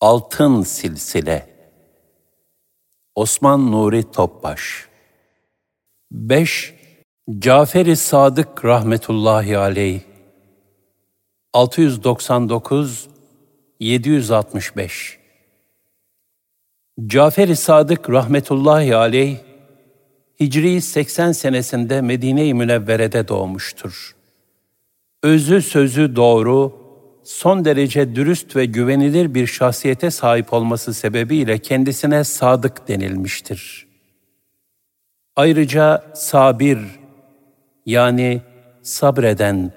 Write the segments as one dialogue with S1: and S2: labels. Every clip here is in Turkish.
S1: Altın Silsile Osman Nuri Topbaş 5. Cafer-i Sadık rahmetullahi aleyh 699 765 Cafer-i Sadık rahmetullahi aleyh Hicri 80 senesinde Medine-i Münevvere'de doğmuştur. Özü sözü doğru, son derece dürüst ve güvenilir bir şahsiyete sahip olması sebebiyle kendisine sadık denilmiştir. Ayrıca sabir yani sabreden,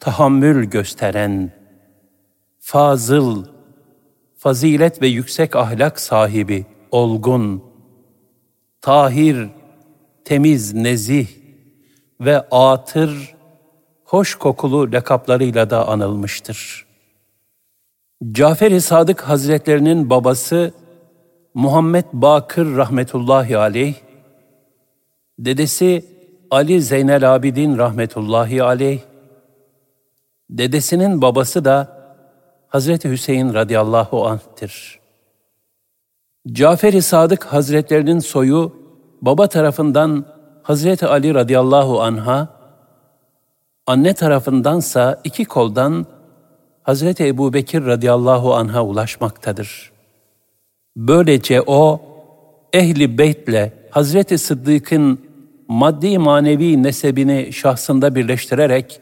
S1: tahammül gösteren, fazıl, fazilet ve yüksek ahlak sahibi, olgun, tahir, temiz, nezih ve atır, hoş kokulu lakaplarıyla da anılmıştır. Cafer-i Sadık Hazretlerinin babası Muhammed Bakır rahmetullahi aleyh, dedesi Ali Zeynel Abidin rahmetullahi aleyh, dedesinin babası da Hazreti Hüseyin radıyallahu anh'tir. Cafer-i Sadık Hazretlerinin soyu baba tarafından Hazreti Ali radıyallahu anha, anne tarafındansa iki koldan Hazreti Ebu Bekir radıyallahu anh'a ulaşmaktadır. Böylece o, ehli beytle Hazreti Sıddık'ın maddi manevi nesebini şahsında birleştirerek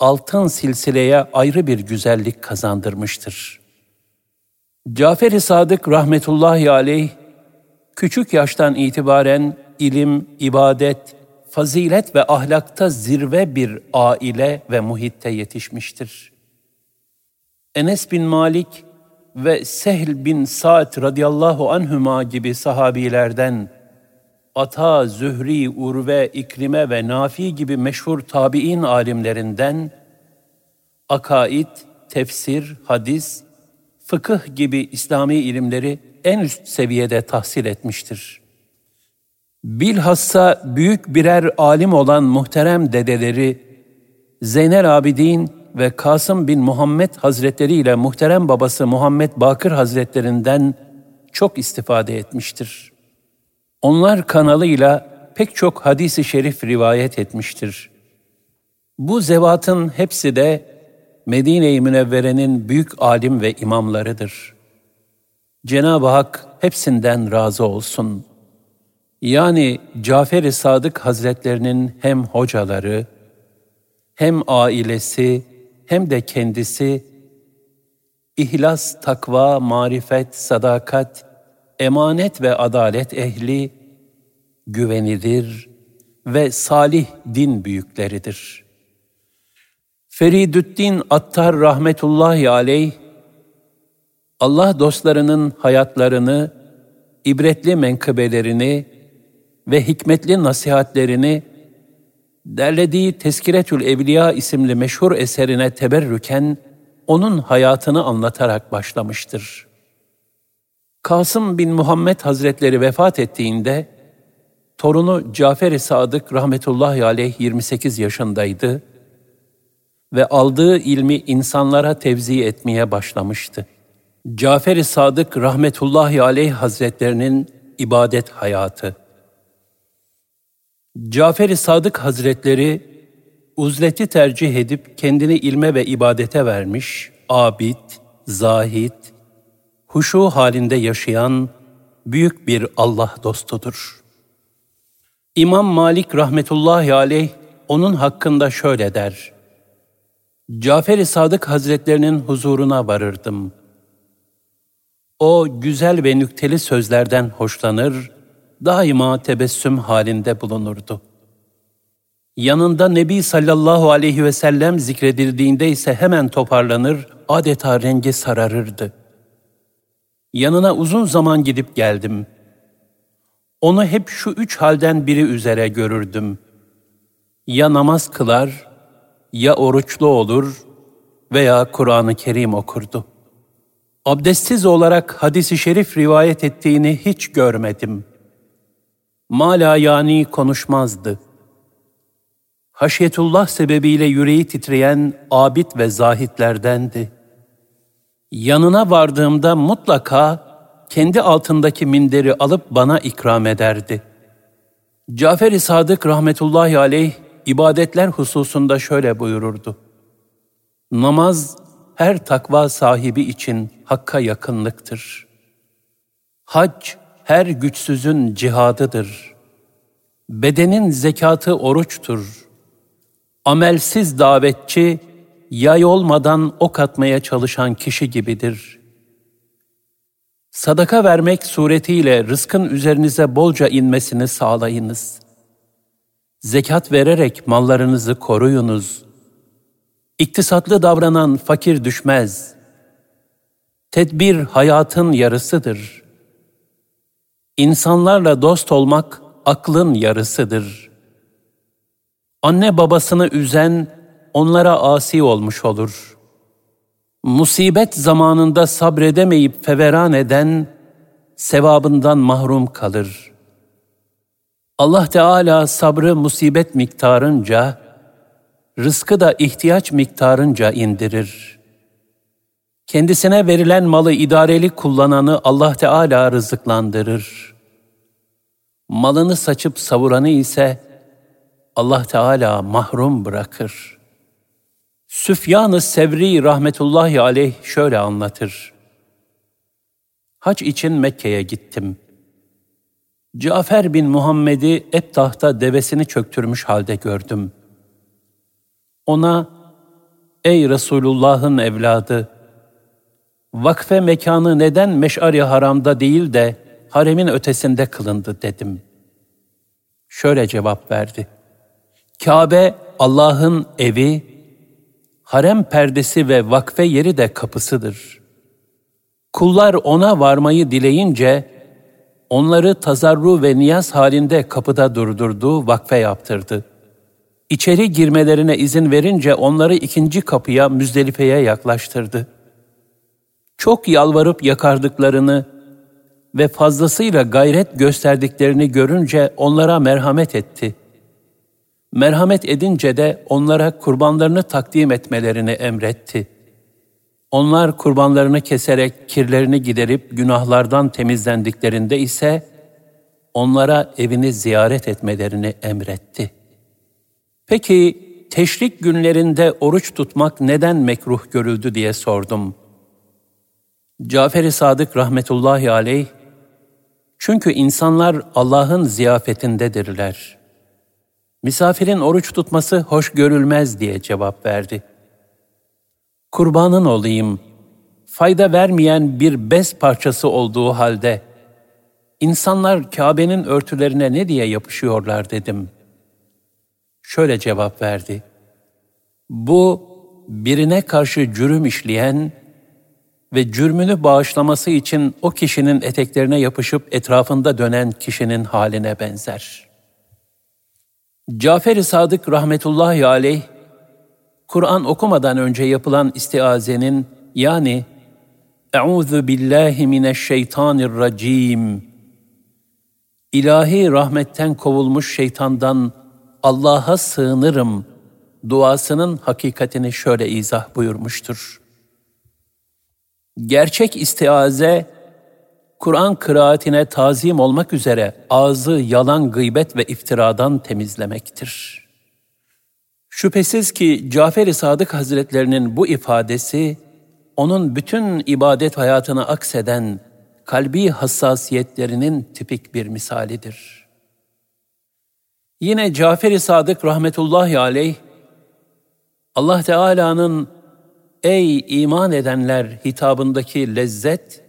S1: altın silsileye ayrı bir güzellik kazandırmıştır. Cafer-i Sadık rahmetullahi aleyh, küçük yaştan itibaren ilim, ibadet, fazilet ve ahlakta zirve bir aile ve muhitte yetişmiştir. Enes bin Malik ve Sehl bin Sa'd radıyallahu anhüma gibi sahabilerden Ata, Zühri, Urve, İkrime ve Nafi gibi meşhur tabi'in alimlerinden akaid, tefsir, hadis, fıkıh gibi İslami ilimleri en üst seviyede tahsil etmiştir. Bilhassa büyük birer alim olan muhterem dedeleri Zeynel Abidin ve Kasım bin Muhammed Hazretleri ile muhterem babası Muhammed Bakır Hazretlerinden çok istifade etmiştir. Onlar kanalıyla pek çok hadisi şerif rivayet etmiştir. Bu zevatın hepsi de Medine-i Münevvere'nin büyük alim ve imamlarıdır. Cenab-ı Hak hepsinden razı olsun. Yani Cafer-i Sadık Hazretlerinin hem hocaları, hem ailesi, hem de kendisi ihlas, takva, marifet, sadakat, emanet ve adalet ehli, güvenilir ve salih din büyükleridir. Feridüddin Attar rahmetullahi aleyh, Allah dostlarının hayatlarını, ibretli menkıbelerini ve hikmetli nasihatlerini derlediği Teskiretül Evliya isimli meşhur eserine teberrüken onun hayatını anlatarak başlamıştır. Kasım bin Muhammed Hazretleri vefat ettiğinde torunu Cafer-i Sadık rahmetullahi aleyh 28 yaşındaydı ve aldığı ilmi insanlara tevzi etmeye başlamıştı. Cafer-i Sadık rahmetullahi aleyh Hazretlerinin ibadet hayatı Cafer-i Sadık Hazretleri uzleti tercih edip kendini ilme ve ibadete vermiş, abid, zahid, huşu halinde yaşayan büyük bir Allah dostudur. İmam Malik rahmetullahi aleyh onun hakkında şöyle der. Cafer-i Sadık Hazretlerinin huzuruna varırdım. O güzel ve nükteli sözlerden hoşlanır daima tebessüm halinde bulunurdu. Yanında Nebi sallallahu aleyhi ve sellem zikredildiğinde ise hemen toparlanır, adeta rengi sararırdı. Yanına uzun zaman gidip geldim. Onu hep şu üç halden biri üzere görürdüm. Ya namaz kılar, ya oruçlu olur veya Kur'an-ı Kerim okurdu. Abdestsiz olarak hadisi şerif rivayet ettiğini hiç görmedim.'' Mala yani konuşmazdı. Haşyetullah sebebiyle yüreği titreyen abid ve zahitlerdendi. Yanına vardığımda mutlaka kendi altındaki minderi alıp bana ikram ederdi. Cafer-i Sadık rahmetullahi aleyh ibadetler hususunda şöyle buyururdu. Namaz her takva sahibi için hakka yakınlıktır. Hac her güçsüzün cihadıdır. Bedenin zekatı oruçtur. Amelsiz davetçi yay olmadan ok atmaya çalışan kişi gibidir. Sadaka vermek suretiyle rızkın üzerinize bolca inmesini sağlayınız. Zekat vererek mallarınızı koruyunuz. İktisatlı davranan fakir düşmez. Tedbir hayatın yarısıdır. İnsanlarla dost olmak aklın yarısıdır. Anne babasını üzen onlara asi olmuş olur. Musibet zamanında sabredemeyip feveran eden sevabından mahrum kalır. Allah Teala sabrı musibet miktarınca, rızkı da ihtiyaç miktarınca indirir. Kendisine verilen malı idareli kullananı Allah Teala rızıklandırır. Malını saçıp savuranı ise Allah Teala mahrum bırakır. Süfyan-ı Sevri rahmetullahi aleyh şöyle anlatır. Hac için Mekke'ye gittim. Cafer bin Muhammed'i Ebtah'ta devesini çöktürmüş halde gördüm. Ona, ey Resulullah'ın evladı, vakfe mekanı neden meş'ari haramda değil de haremin ötesinde kılındı dedim. Şöyle cevap verdi. Kabe Allah'ın evi, harem perdesi ve vakfe yeri de kapısıdır. Kullar ona varmayı dileyince, onları tazarru ve niyaz halinde kapıda durdurdu, vakfe yaptırdı. İçeri girmelerine izin verince onları ikinci kapıya, Müzdelife'ye yaklaştırdı. Çok yalvarıp yakardıklarını ve fazlasıyla gayret gösterdiklerini görünce onlara merhamet etti.'' Merhamet edince de onlara kurbanlarını takdim etmelerini emretti. Onlar kurbanlarını keserek kirlerini giderip günahlardan temizlendiklerinde ise onlara evini ziyaret etmelerini emretti. Peki teşrik günlerinde oruç tutmak neden mekruh görüldü diye sordum. Cafer-i Sadık rahmetullahi aleyh, çünkü insanlar Allah'ın ziyafetindedirler. Misafirin oruç tutması hoş görülmez diye cevap verdi. Kurbanın olayım, fayda vermeyen bir bez parçası olduğu halde, insanlar Kabe'nin örtülerine ne diye yapışıyorlar dedim. Şöyle cevap verdi. Bu, birine karşı cürüm işleyen ve cürmünü bağışlaması için o kişinin eteklerine yapışıp etrafında dönen kişinin haline benzer.'' Cafer-i Sadık rahmetullahi aleyh, Kur'an okumadan önce yapılan istiazenin yani Euzu billahi mineşşeytanirracim İlahi rahmetten kovulmuş şeytandan Allah'a sığınırım duasının hakikatini şöyle izah buyurmuştur. Gerçek istiaze Kur'an kıraatine tazim olmak üzere ağzı yalan gıybet ve iftiradan temizlemektir. Şüphesiz ki Cafer-i Sadık Hazretlerinin bu ifadesi, onun bütün ibadet hayatına akseden kalbi hassasiyetlerinin tipik bir misalidir. Yine Cafer-i Sadık rahmetullahi aleyh, Allah Teala'nın ''Ey iman edenler'' hitabındaki lezzet,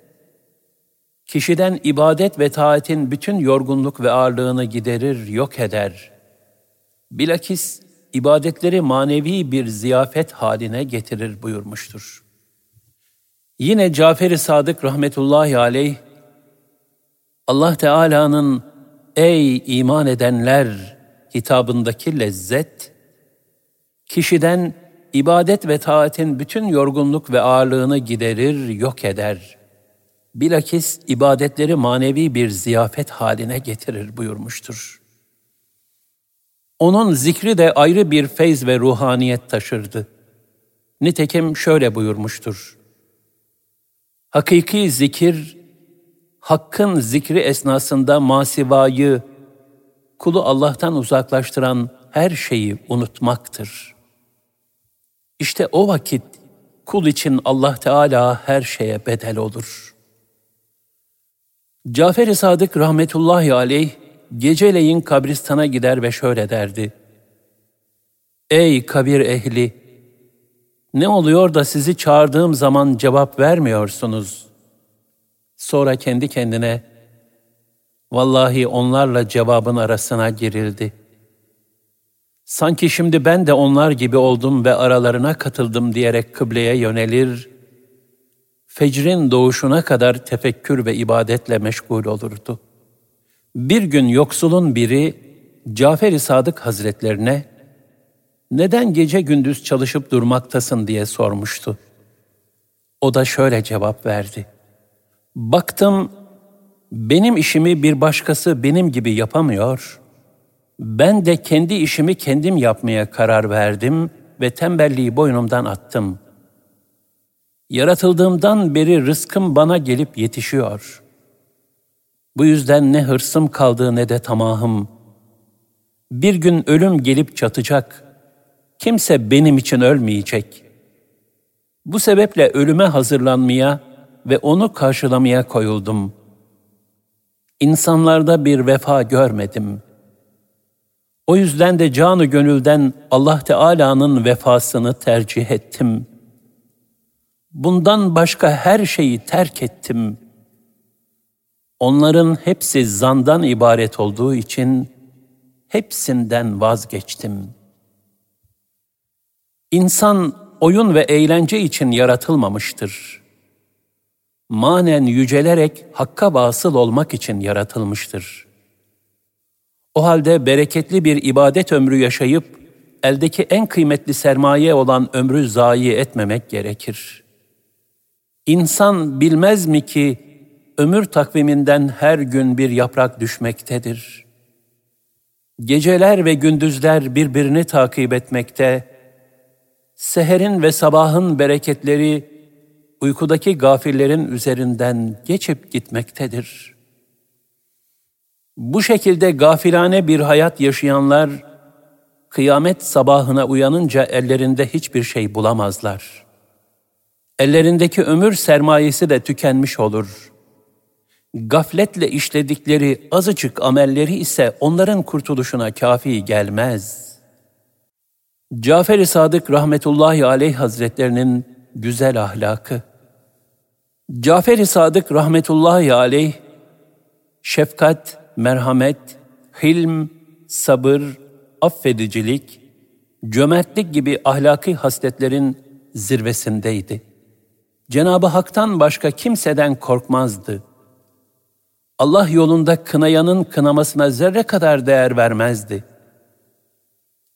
S1: kişiden ibadet ve taatin bütün yorgunluk ve ağırlığını giderir, yok eder. Bilakis ibadetleri manevi bir ziyafet haline getirir buyurmuştur. Yine Cafer-i Sadık rahmetullahi aleyh, Allah Teala'nın ey iman edenler hitabındaki lezzet, kişiden ibadet ve taatin bütün yorgunluk ve ağırlığını giderir, yok eder bilakis ibadetleri manevi bir ziyafet haline getirir buyurmuştur. Onun zikri de ayrı bir feyz ve ruhaniyet taşırdı. Nitekim şöyle buyurmuştur. Hakiki zikir, hakkın zikri esnasında masivayı, kulu Allah'tan uzaklaştıran her şeyi unutmaktır. İşte o vakit kul için Allah Teala her şeye bedel olur. Cafer-i Sadık rahmetullahi aleyh geceleyin kabristana gider ve şöyle derdi. Ey kabir ehli! Ne oluyor da sizi çağırdığım zaman cevap vermiyorsunuz? Sonra kendi kendine, Vallahi onlarla cevabın arasına girildi. Sanki şimdi ben de onlar gibi oldum ve aralarına katıldım diyerek kıbleye yönelir, fecrin doğuşuna kadar tefekkür ve ibadetle meşgul olurdu. Bir gün yoksulun biri Cafer-i Sadık Hazretlerine neden gece gündüz çalışıp durmaktasın diye sormuştu. O da şöyle cevap verdi. Baktım benim işimi bir başkası benim gibi yapamıyor. Ben de kendi işimi kendim yapmaya karar verdim ve tembelliği boynumdan attım. Yaratıldığımdan beri rızkım bana gelip yetişiyor. Bu yüzden ne hırsım kaldı ne de tamahım. Bir gün ölüm gelip çatacak. Kimse benim için ölmeyecek. Bu sebeple ölüme hazırlanmaya ve onu karşılamaya koyuldum. İnsanlarda bir vefa görmedim. O yüzden de canı gönülden Allah Teala'nın vefasını tercih ettim. Bundan başka her şeyi terk ettim. Onların hepsi zandan ibaret olduğu için hepsinden vazgeçtim. İnsan oyun ve eğlence için yaratılmamıştır manen yücelerek hakka vasıl olmak için yaratılmıştır. O halde bereketli bir ibadet ömrü yaşayıp eldeki en kıymetli sermaye olan ömrü zayi etmemek gerekir. İnsan bilmez mi ki ömür takviminden her gün bir yaprak düşmektedir. Geceler ve gündüzler birbirini takip etmekte, seherin ve sabahın bereketleri uykudaki gafillerin üzerinden geçip gitmektedir. Bu şekilde gafilane bir hayat yaşayanlar, kıyamet sabahına uyanınca ellerinde hiçbir şey bulamazlar. Ellerindeki ömür sermayesi de tükenmiş olur. Gafletle işledikleri azıcık amelleri ise onların kurtuluşuna kafi gelmez. Cafer-i Sadık rahmetullahi aleyh hazretlerinin güzel ahlakı. Cafer-i Sadık rahmetullahi aleyh, şefkat, merhamet, hilm, sabır, affedicilik, cömertlik gibi ahlaki hasletlerin zirvesindeydi. Cenabı Hak'tan başka kimseden korkmazdı. Allah yolunda kınayanın kınamasına zerre kadar değer vermezdi.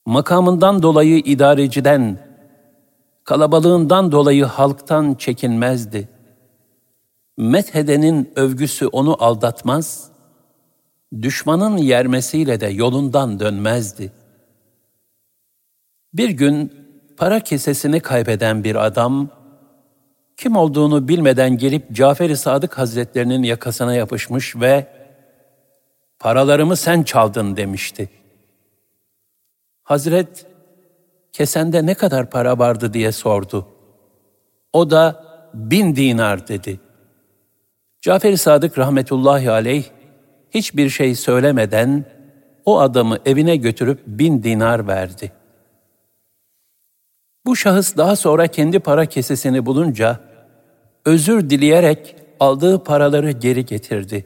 S1: Makamından dolayı idareciden, kalabalığından dolayı halktan çekinmezdi. Methedenin övgüsü onu aldatmaz, düşmanın yermesiyle de yolundan dönmezdi. Bir gün para kesesini kaybeden bir adam, kim olduğunu bilmeden gelip Cafer-i Sadık Hazretlerinin yakasına yapışmış ve ''Paralarımı sen çaldın.'' demişti. Hazret, kesende ne kadar para vardı diye sordu. O da bin dinar dedi. Cafer-i Sadık rahmetullahi aleyh hiçbir şey söylemeden o adamı evine götürüp bin dinar verdi. Bu şahıs daha sonra kendi para kesesini bulunca özür dileyerek aldığı paraları geri getirdi.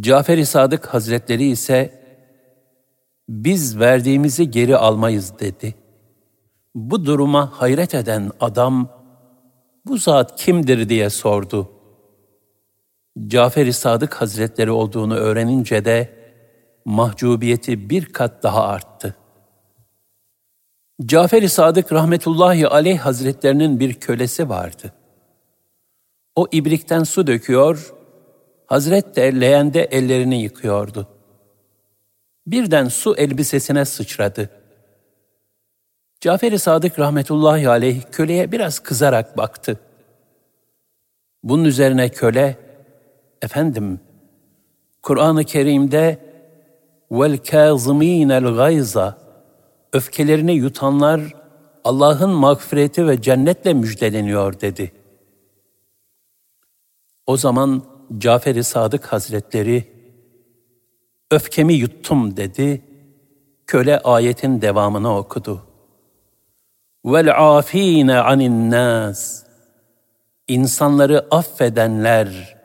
S1: Cafer-i Sadık Hazretleri ise biz verdiğimizi geri almayız dedi. Bu duruma hayret eden adam, bu zat kimdir diye sordu. Cafer-i Sadık Hazretleri olduğunu öğrenince de mahcubiyeti bir kat daha arttı. Cafer-i Sadık rahmetullahi aleyh hazretlerinin bir kölesi vardı. O ibrikten su döküyor, Hazret de leğende ellerini yıkıyordu. Birden su elbisesine sıçradı. Cafer-i Sadık rahmetullahi aleyh köleye biraz kızarak baktı. Bunun üzerine köle, efendim, Kur'an-ı Kerim'de vel kâzimînel gayza öfkelerini yutanlar Allah'ın mağfireti ve cennetle müjdeleniyor dedi. O zaman Cafer-i Sadık Hazretleri öfkemi yuttum dedi. Köle ayetin devamını okudu. Vel afine anin nas insanları affedenler.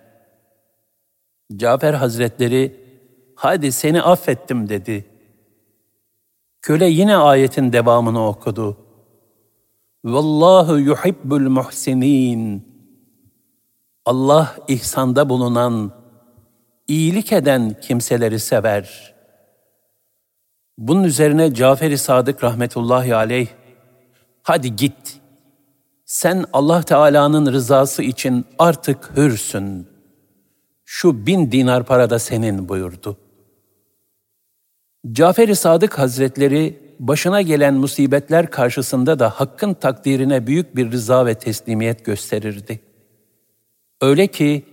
S1: Cafer Hazretleri hadi seni affettim dedi. Köle yine ayetin devamını okudu. Vallahu yuhibbul muhsinin. Allah ihsanda bulunan, iyilik eden kimseleri sever. Bunun üzerine Cafer-i Sadık rahmetullahi aleyh, hadi git, sen Allah Teala'nın rızası için artık hürsün. Şu bin dinar para da senin buyurdu. Cafer-i Sadık Hazretleri başına gelen musibetler karşısında da hakkın takdirine büyük bir rıza ve teslimiyet gösterirdi. Öyle ki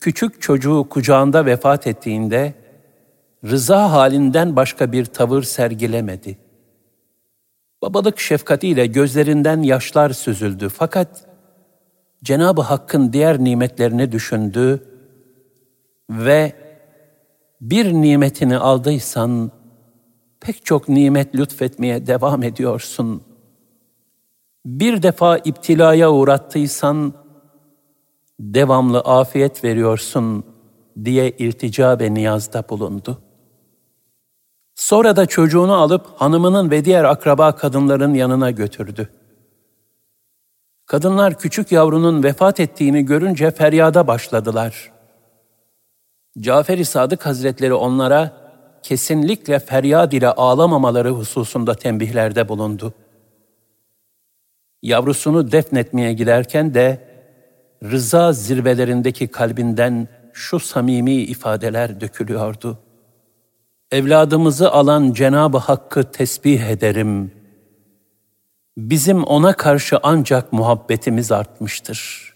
S1: küçük çocuğu kucağında vefat ettiğinde rıza halinden başka bir tavır sergilemedi. Babalık şefkatiyle gözlerinden yaşlar süzüldü fakat Cenab-ı Hakk'ın diğer nimetlerini düşündü ve bir nimetini aldıysan pek çok nimet lütfetmeye devam ediyorsun. Bir defa iptilaya uğrattıysan devamlı afiyet veriyorsun diye irtica ve niyazda bulundu. Sonra da çocuğunu alıp hanımının ve diğer akraba kadınların yanına götürdü. Kadınlar küçük yavrunun vefat ettiğini görünce feryada başladılar. Cafer-i Sadık Hazretleri onlara kesinlikle feryad ile ağlamamaları hususunda tembihlerde bulundu. Yavrusunu defnetmeye giderken de rıza zirvelerindeki kalbinden şu samimi ifadeler dökülüyordu. Evladımızı alan Cenab-ı Hakk'ı tesbih ederim. Bizim ona karşı ancak muhabbetimiz artmıştır.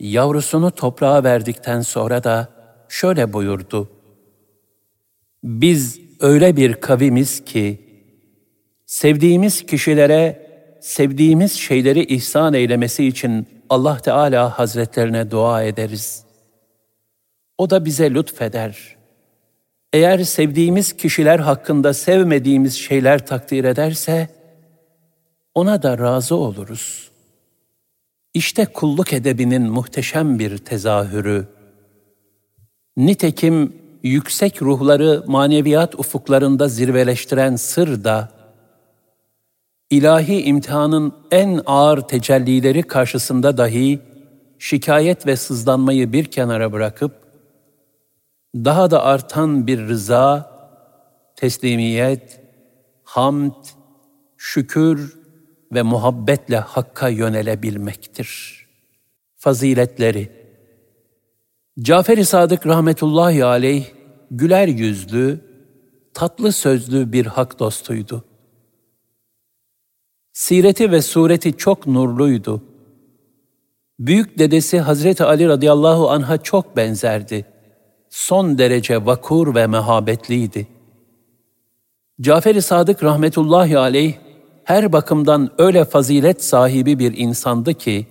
S1: Yavrusunu toprağa verdikten sonra da şöyle buyurdu. Biz öyle bir kavimiz ki, sevdiğimiz kişilere sevdiğimiz şeyleri ihsan eylemesi için Allah Teala Hazretlerine dua ederiz. O da bize lütfeder. Eğer sevdiğimiz kişiler hakkında sevmediğimiz şeyler takdir ederse, ona da razı oluruz. İşte kulluk edebinin muhteşem bir tezahürü. Nitekim yüksek ruhları maneviyat ufuklarında zirveleştiren sır da, ilahi imtihanın en ağır tecellileri karşısında dahi şikayet ve sızlanmayı bir kenara bırakıp, daha da artan bir rıza, teslimiyet, hamd, şükür ve muhabbetle Hakk'a yönelebilmektir. Faziletleri Cafer-i Sadık rahmetullahi aleyh güler yüzlü, tatlı sözlü bir hak dostuydu. Sireti ve sureti çok nurluydu. Büyük dedesi Hazreti Ali radıyallahu anh'a çok benzerdi. Son derece vakur ve mehabetliydi. Cafer-i Sadık rahmetullahi aleyh her bakımdan öyle fazilet sahibi bir insandı ki,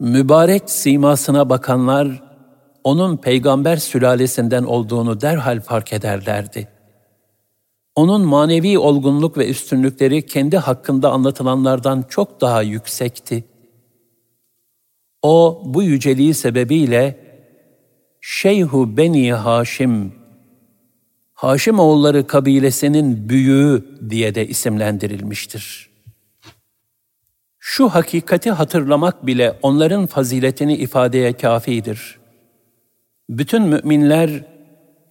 S1: mübarek simasına bakanlar, onun peygamber sülalesinden olduğunu derhal fark ederlerdi. Onun manevi olgunluk ve üstünlükleri kendi hakkında anlatılanlardan çok daha yüksekti. O bu yüceliği sebebiyle Şeyhu Beni Haşim, Haşim oğulları kabilesinin büyüğü diye de isimlendirilmiştir. Şu hakikati hatırlamak bile onların faziletini ifadeye kafidir. Bütün müminler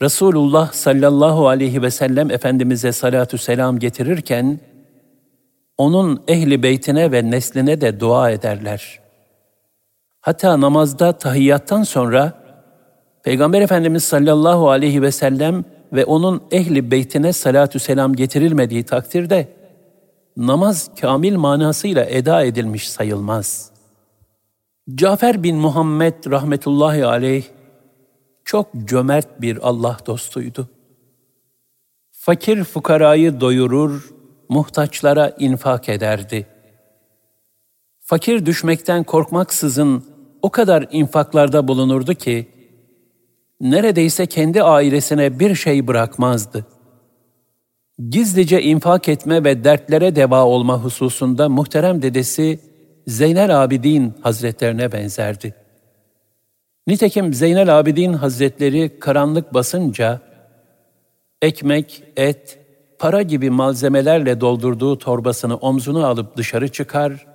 S1: Resulullah sallallahu aleyhi ve sellem Efendimiz'e salatü selam getirirken, onun ehli beytine ve nesline de dua ederler. Hatta namazda tahiyyattan sonra Peygamber Efendimiz sallallahu aleyhi ve sellem ve onun ehli beytine salatü selam getirilmediği takdirde namaz kamil manasıyla eda edilmiş sayılmaz. Cafer bin Muhammed rahmetullahi aleyh çok cömert bir Allah dostuydu. Fakir fukarayı doyurur, muhtaçlara infak ederdi. Fakir düşmekten korkmaksızın o kadar infaklarda bulunurdu ki, neredeyse kendi ailesine bir şey bırakmazdı. Gizlice infak etme ve dertlere deva olma hususunda muhterem dedesi Zeynel Abidin Hazretlerine benzerdi. Nitekim Zeynel Abidin Hazretleri karanlık basınca, ekmek, et, para gibi malzemelerle doldurduğu torbasını omzuna alıp dışarı çıkar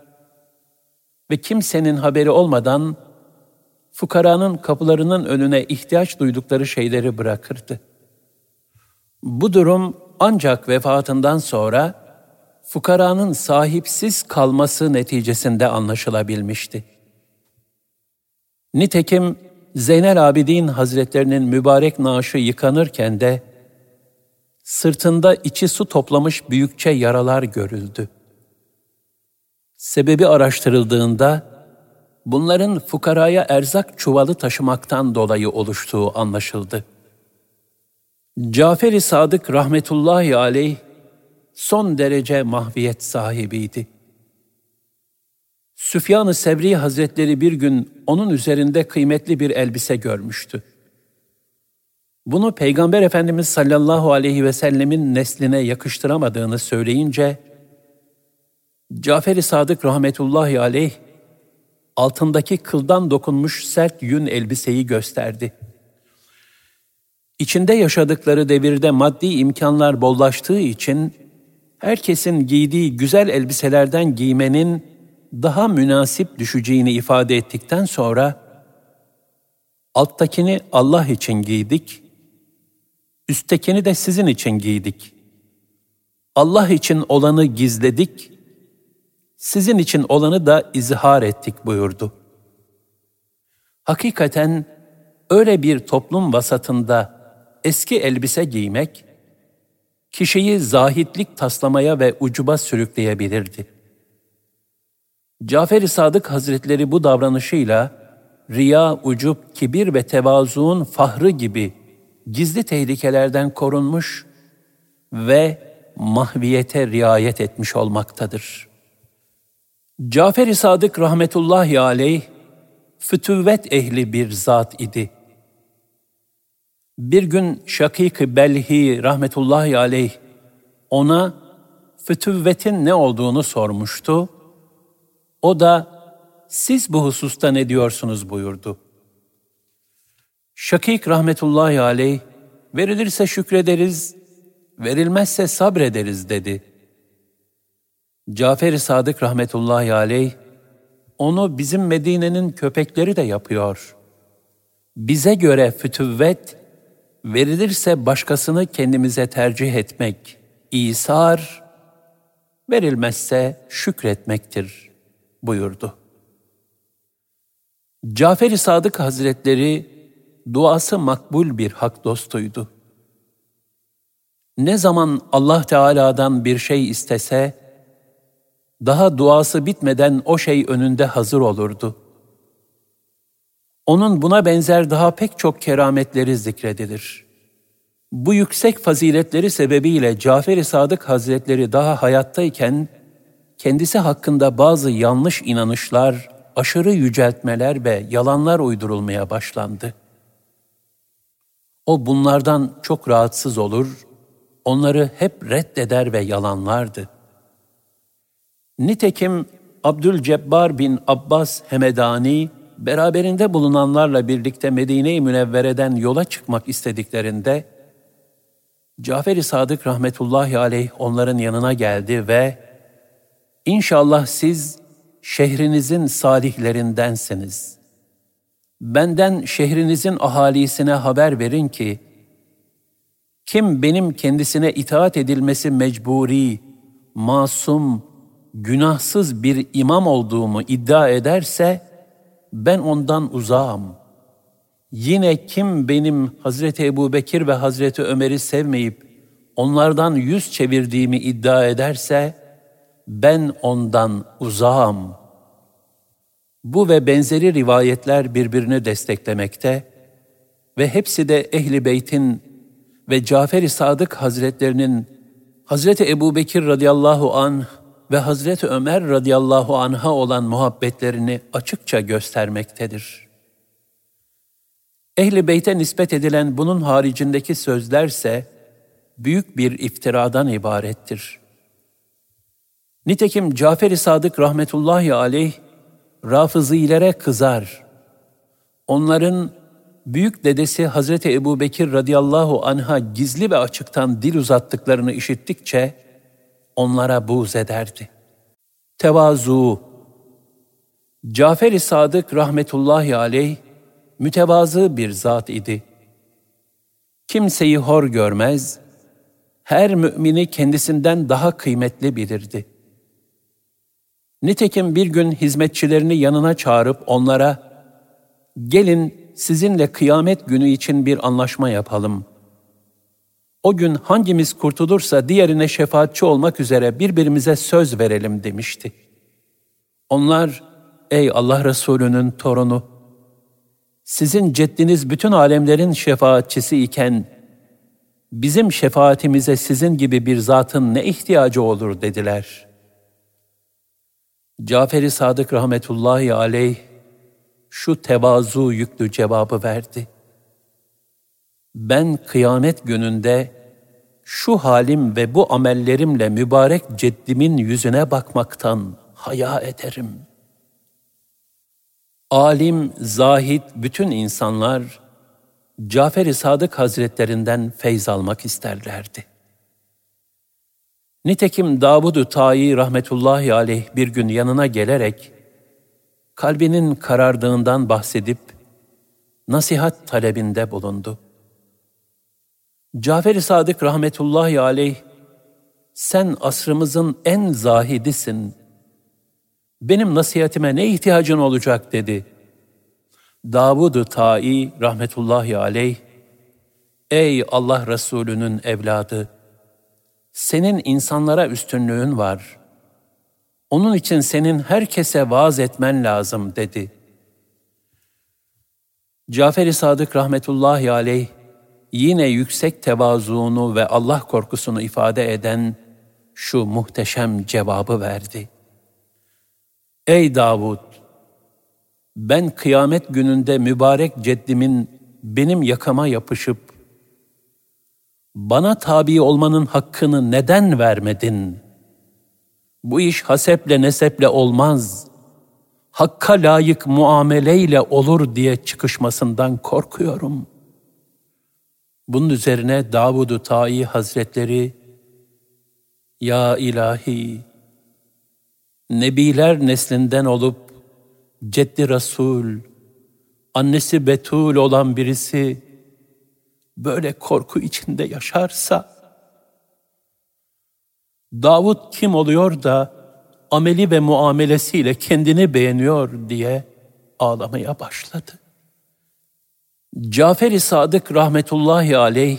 S1: ve kimsenin haberi olmadan fukaranın kapılarının önüne ihtiyaç duydukları şeyleri bırakırdı. Bu durum ancak vefatından sonra fukaranın sahipsiz kalması neticesinde anlaşılabilmişti. Nitekim Zeynel Abidin Hazretlerinin mübarek naaşı yıkanırken de sırtında içi su toplamış büyükçe yaralar görüldü. Sebebi araştırıldığında bunların fukaraya erzak çuvalı taşımaktan dolayı oluştuğu anlaşıldı. Cafer-i Sadık rahmetullahi aleyh son derece mahviyet sahibiydi. Süfyan-ı Sevri Hazretleri bir gün onun üzerinde kıymetli bir elbise görmüştü. Bunu Peygamber Efendimiz sallallahu aleyhi ve sellemin nesline yakıştıramadığını söyleyince, Cafer-i Sadık rahmetullahi aleyh, altındaki kıldan dokunmuş sert yün elbiseyi gösterdi. İçinde yaşadıkları devirde maddi imkanlar bollaştığı için, herkesin giydiği güzel elbiselerden giymenin daha münasip düşeceğini ifade ettikten sonra, alttakini Allah için giydik, üsttekini de sizin için giydik. Allah için olanı gizledik, sizin için olanı da izhar ettik buyurdu. Hakikaten öyle bir toplum vasatında eski elbise giymek, kişiyi zahitlik taslamaya ve ucuba sürükleyebilirdi. Cafer-i Sadık Hazretleri bu davranışıyla riya, ucup, kibir ve tevazuun fahrı gibi gizli tehlikelerden korunmuş ve mahviyete riayet etmiş olmaktadır. Cafer-i Sadık rahmetullahi aleyh, fütüvvet ehli bir zat idi. Bir gün Şakik-i Belhi rahmetullahi aleyh ona fütüvvetin ne olduğunu sormuştu. O da siz bu hususta ne diyorsunuz buyurdu. Şakik rahmetullahi aleyh, verilirse şükrederiz, verilmezse sabrederiz dedi. Cafer-i Sadık rahmetullahi aleyh, onu bizim Medine'nin köpekleri de yapıyor. Bize göre fütüvvet, verilirse başkasını kendimize tercih etmek, İsar, verilmezse şükretmektir buyurdu. Cafer-i Sadık Hazretleri duası makbul bir hak dostuydu. Ne zaman Allah Teala'dan bir şey istese, daha duası bitmeden o şey önünde hazır olurdu. Onun buna benzer daha pek çok kerametleri zikredilir. Bu yüksek faziletleri sebebiyle Cafer-i Sadık Hazretleri daha hayattayken, kendisi hakkında bazı yanlış inanışlar, aşırı yüceltmeler ve yalanlar uydurulmaya başlandı.'' O bunlardan çok rahatsız olur, onları hep reddeder ve yalanlardı. Nitekim Abdülcebbar bin Abbas Hemedani, beraberinde bulunanlarla birlikte Medine-i Münevvere'den yola çıkmak istediklerinde, Cafer-i Sadık rahmetullahi aleyh onların yanına geldi ve İnşallah siz şehrinizin salihlerindensiniz benden şehrinizin ahalisine haber verin ki, kim benim kendisine itaat edilmesi mecburi, masum, günahsız bir imam olduğumu iddia ederse, ben ondan uzağım. Yine kim benim Hazreti Ebu Bekir ve Hazreti Ömer'i sevmeyip, onlardan yüz çevirdiğimi iddia ederse, ben ondan uzağım. Bu ve benzeri rivayetler birbirini desteklemekte ve hepsi de Ehli Beyt'in ve Cafer-i Sadık Hazretlerinin Hazreti Ebu Bekir radıyallahu an ve Hazreti Ömer radıyallahu anha olan muhabbetlerini açıkça göstermektedir. Ehli Beyt'e nispet edilen bunun haricindeki sözlerse büyük bir iftiradan ibarettir. Nitekim Cafer-i Sadık rahmetullahi aleyh Rafızilere kızar. Onların büyük dedesi Hazreti Ebu Bekir radıyallahu anha gizli ve açıktan dil uzattıklarını işittikçe onlara buğz ederdi. Tevazu Cafer-i Sadık rahmetullahi aleyh mütevazı bir zat idi. Kimseyi hor görmez, her mümini kendisinden daha kıymetli bilirdi. Nitekim bir gün hizmetçilerini yanına çağırıp onlara, gelin sizinle kıyamet günü için bir anlaşma yapalım. O gün hangimiz kurtulursa diğerine şefaatçi olmak üzere birbirimize söz verelim demişti. Onlar, ey Allah Resulü'nün torunu, sizin ceddiniz bütün alemlerin şefaatçisi iken, bizim şefaatimize sizin gibi bir zatın ne ihtiyacı olur dediler. Cafer-i Sadık rahmetullahi aleyh şu tevazu yüklü cevabı verdi. Ben kıyamet gününde şu halim ve bu amellerimle mübarek ceddimin yüzüne bakmaktan haya ederim. Alim, zahid bütün insanlar Cafer-i Sadık Hazretlerinden feyz almak isterlerdi. Nitekim Davud-u Tayi rahmetullahi aleyh bir gün yanına gelerek kalbinin karardığından bahsedip nasihat talebinde bulundu. Cafer-i Sadık rahmetullahi aleyh, sen asrımızın en zahidisin. Benim nasihatime ne ihtiyacın olacak dedi. Davud-u Ta'i rahmetullahi aleyh, Ey Allah Resulü'nün evladı! Senin insanlara üstünlüğün var. Onun için senin herkese vaaz etmen lazım dedi. Cafer-i Sadık rahmetullahi aleyh yine yüksek tevazuunu ve Allah korkusunu ifade eden şu muhteşem cevabı verdi. Ey Davud! Ben kıyamet gününde mübarek ceddimin benim yakama yapışıp, bana tabi olmanın hakkını neden vermedin? Bu iş haseple neseple olmaz. Hakka layık muameleyle olur diye çıkışmasından korkuyorum.'' Bunun üzerine Davud-u Ta'i Hazretleri, Ya ilahi, Nebiler neslinden olup, Ceddi Resul, annesi Betul olan birisi, böyle korku içinde yaşarsa, Davud kim oluyor da ameli ve muamelesiyle kendini beğeniyor diye ağlamaya başladı. Cafer-i Sadık rahmetullahi aleyh,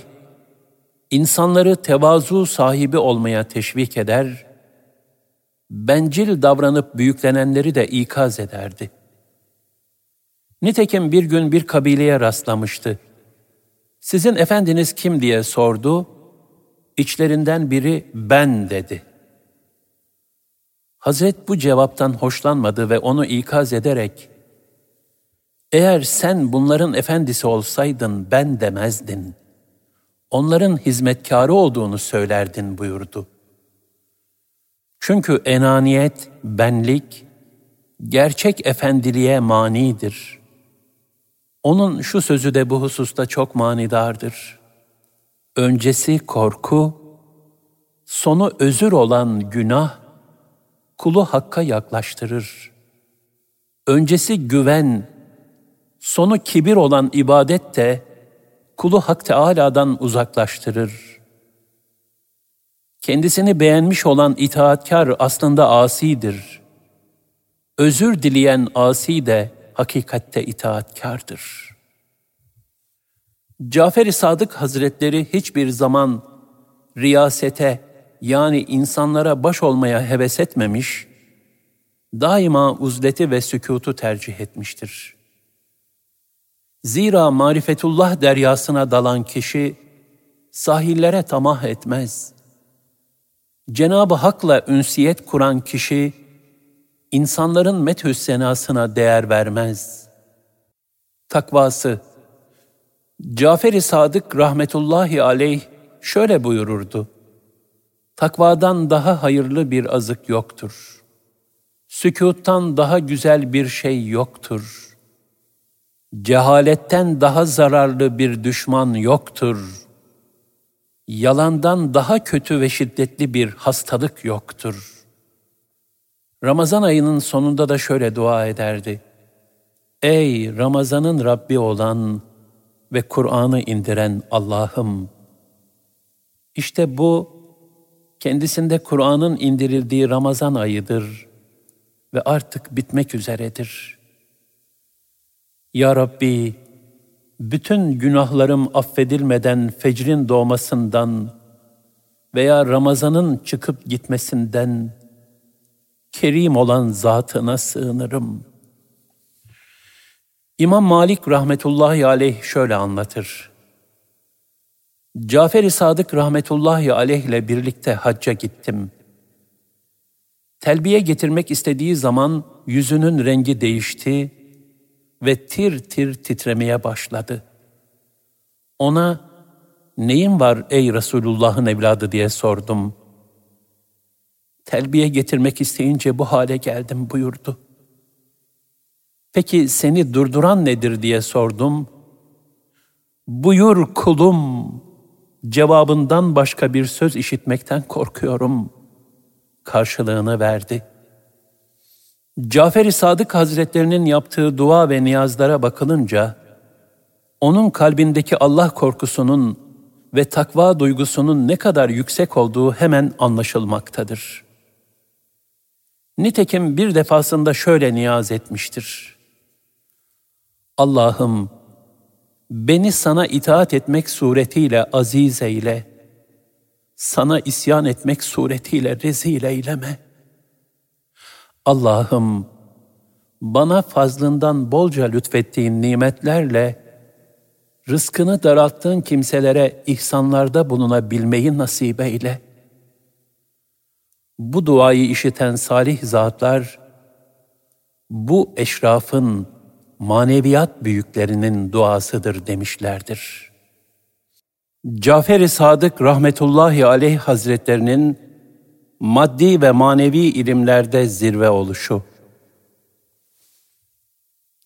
S1: insanları tevazu sahibi olmaya teşvik eder, bencil davranıp büyüklenenleri de ikaz ederdi. Nitekim bir gün bir kabileye rastlamıştı. Sizin efendiniz kim diye sordu, İçlerinden biri ben dedi. Hazret bu cevaptan hoşlanmadı ve onu ikaz ederek, eğer sen bunların efendisi olsaydın ben demezdin. Onların hizmetkarı olduğunu söylerdin buyurdu. Çünkü enaniyet, benlik, gerçek efendiliğe manidir. Onun şu sözü de bu hususta çok manidardır. Öncesi korku, sonu özür olan günah, kulu hakka yaklaştırır. Öncesi güven, sonu kibir olan ibadet de kulu Hak Teâlâ'dan uzaklaştırır. Kendisini beğenmiş olan itaatkar aslında asidir. Özür dileyen asi de hakikatte itaatkardır. Cafer-i Sadık Hazretleri hiçbir zaman riyasete yani insanlara baş olmaya heves etmemiş, daima uzleti ve sükutu tercih etmiştir. Zira marifetullah deryasına dalan kişi sahillere tamah etmez. Cenab-ı Hak'la ünsiyet kuran kişi insanların methü senasına değer vermez. Takvası Cafer-i Sadık rahmetullahi aleyh şöyle buyururdu. Takvadan daha hayırlı bir azık yoktur. Sükuttan daha güzel bir şey yoktur. Cehaletten daha zararlı bir düşman yoktur. Yalandan daha kötü ve şiddetli bir hastalık yoktur. Ramazan ayının sonunda da şöyle dua ederdi. Ey Ramazan'ın Rabbi olan ve Kur'an'ı indiren Allah'ım! İşte bu kendisinde Kur'an'ın indirildiği Ramazan ayıdır ve artık bitmek üzeredir. Ya Rabbi, bütün günahlarım affedilmeden fecrin doğmasından veya Ramazan'ın çıkıp gitmesinden kerim olan zatına sığınırım. İmam Malik rahmetullahi aleyh şöyle anlatır. Cafer-i Sadık rahmetullahi aleyh ile birlikte hacca gittim. Telbiye getirmek istediği zaman yüzünün rengi değişti ve tir tir titremeye başladı. Ona neyin var ey Resulullah'ın evladı diye sordum. Telbiye getirmek isteyince bu hale geldim buyurdu. Peki seni durduran nedir diye sordum. Buyur kulum cevabından başka bir söz işitmekten korkuyorum karşılığını verdi. Cafer-i Sadık Hazretlerinin yaptığı dua ve niyazlara bakılınca, onun kalbindeki Allah korkusunun ve takva duygusunun ne kadar yüksek olduğu hemen anlaşılmaktadır. Nitekim bir defasında şöyle niyaz etmiştir. Allah'ım, beni sana itaat etmek suretiyle aziz eyle, sana isyan etmek suretiyle rezil eyleme. Allah'ım, bana fazlından bolca lütfettiğin nimetlerle, rızkını daralttığın kimselere ihsanlarda bulunabilmeyi nasip eyle. Bu duayı işiten salih zatlar, bu eşrafın, maneviyat büyüklerinin duasıdır demişlerdir. Cafer-i Sadık rahmetullahi aleyh hazretlerinin maddi ve manevi ilimlerde zirve oluşu.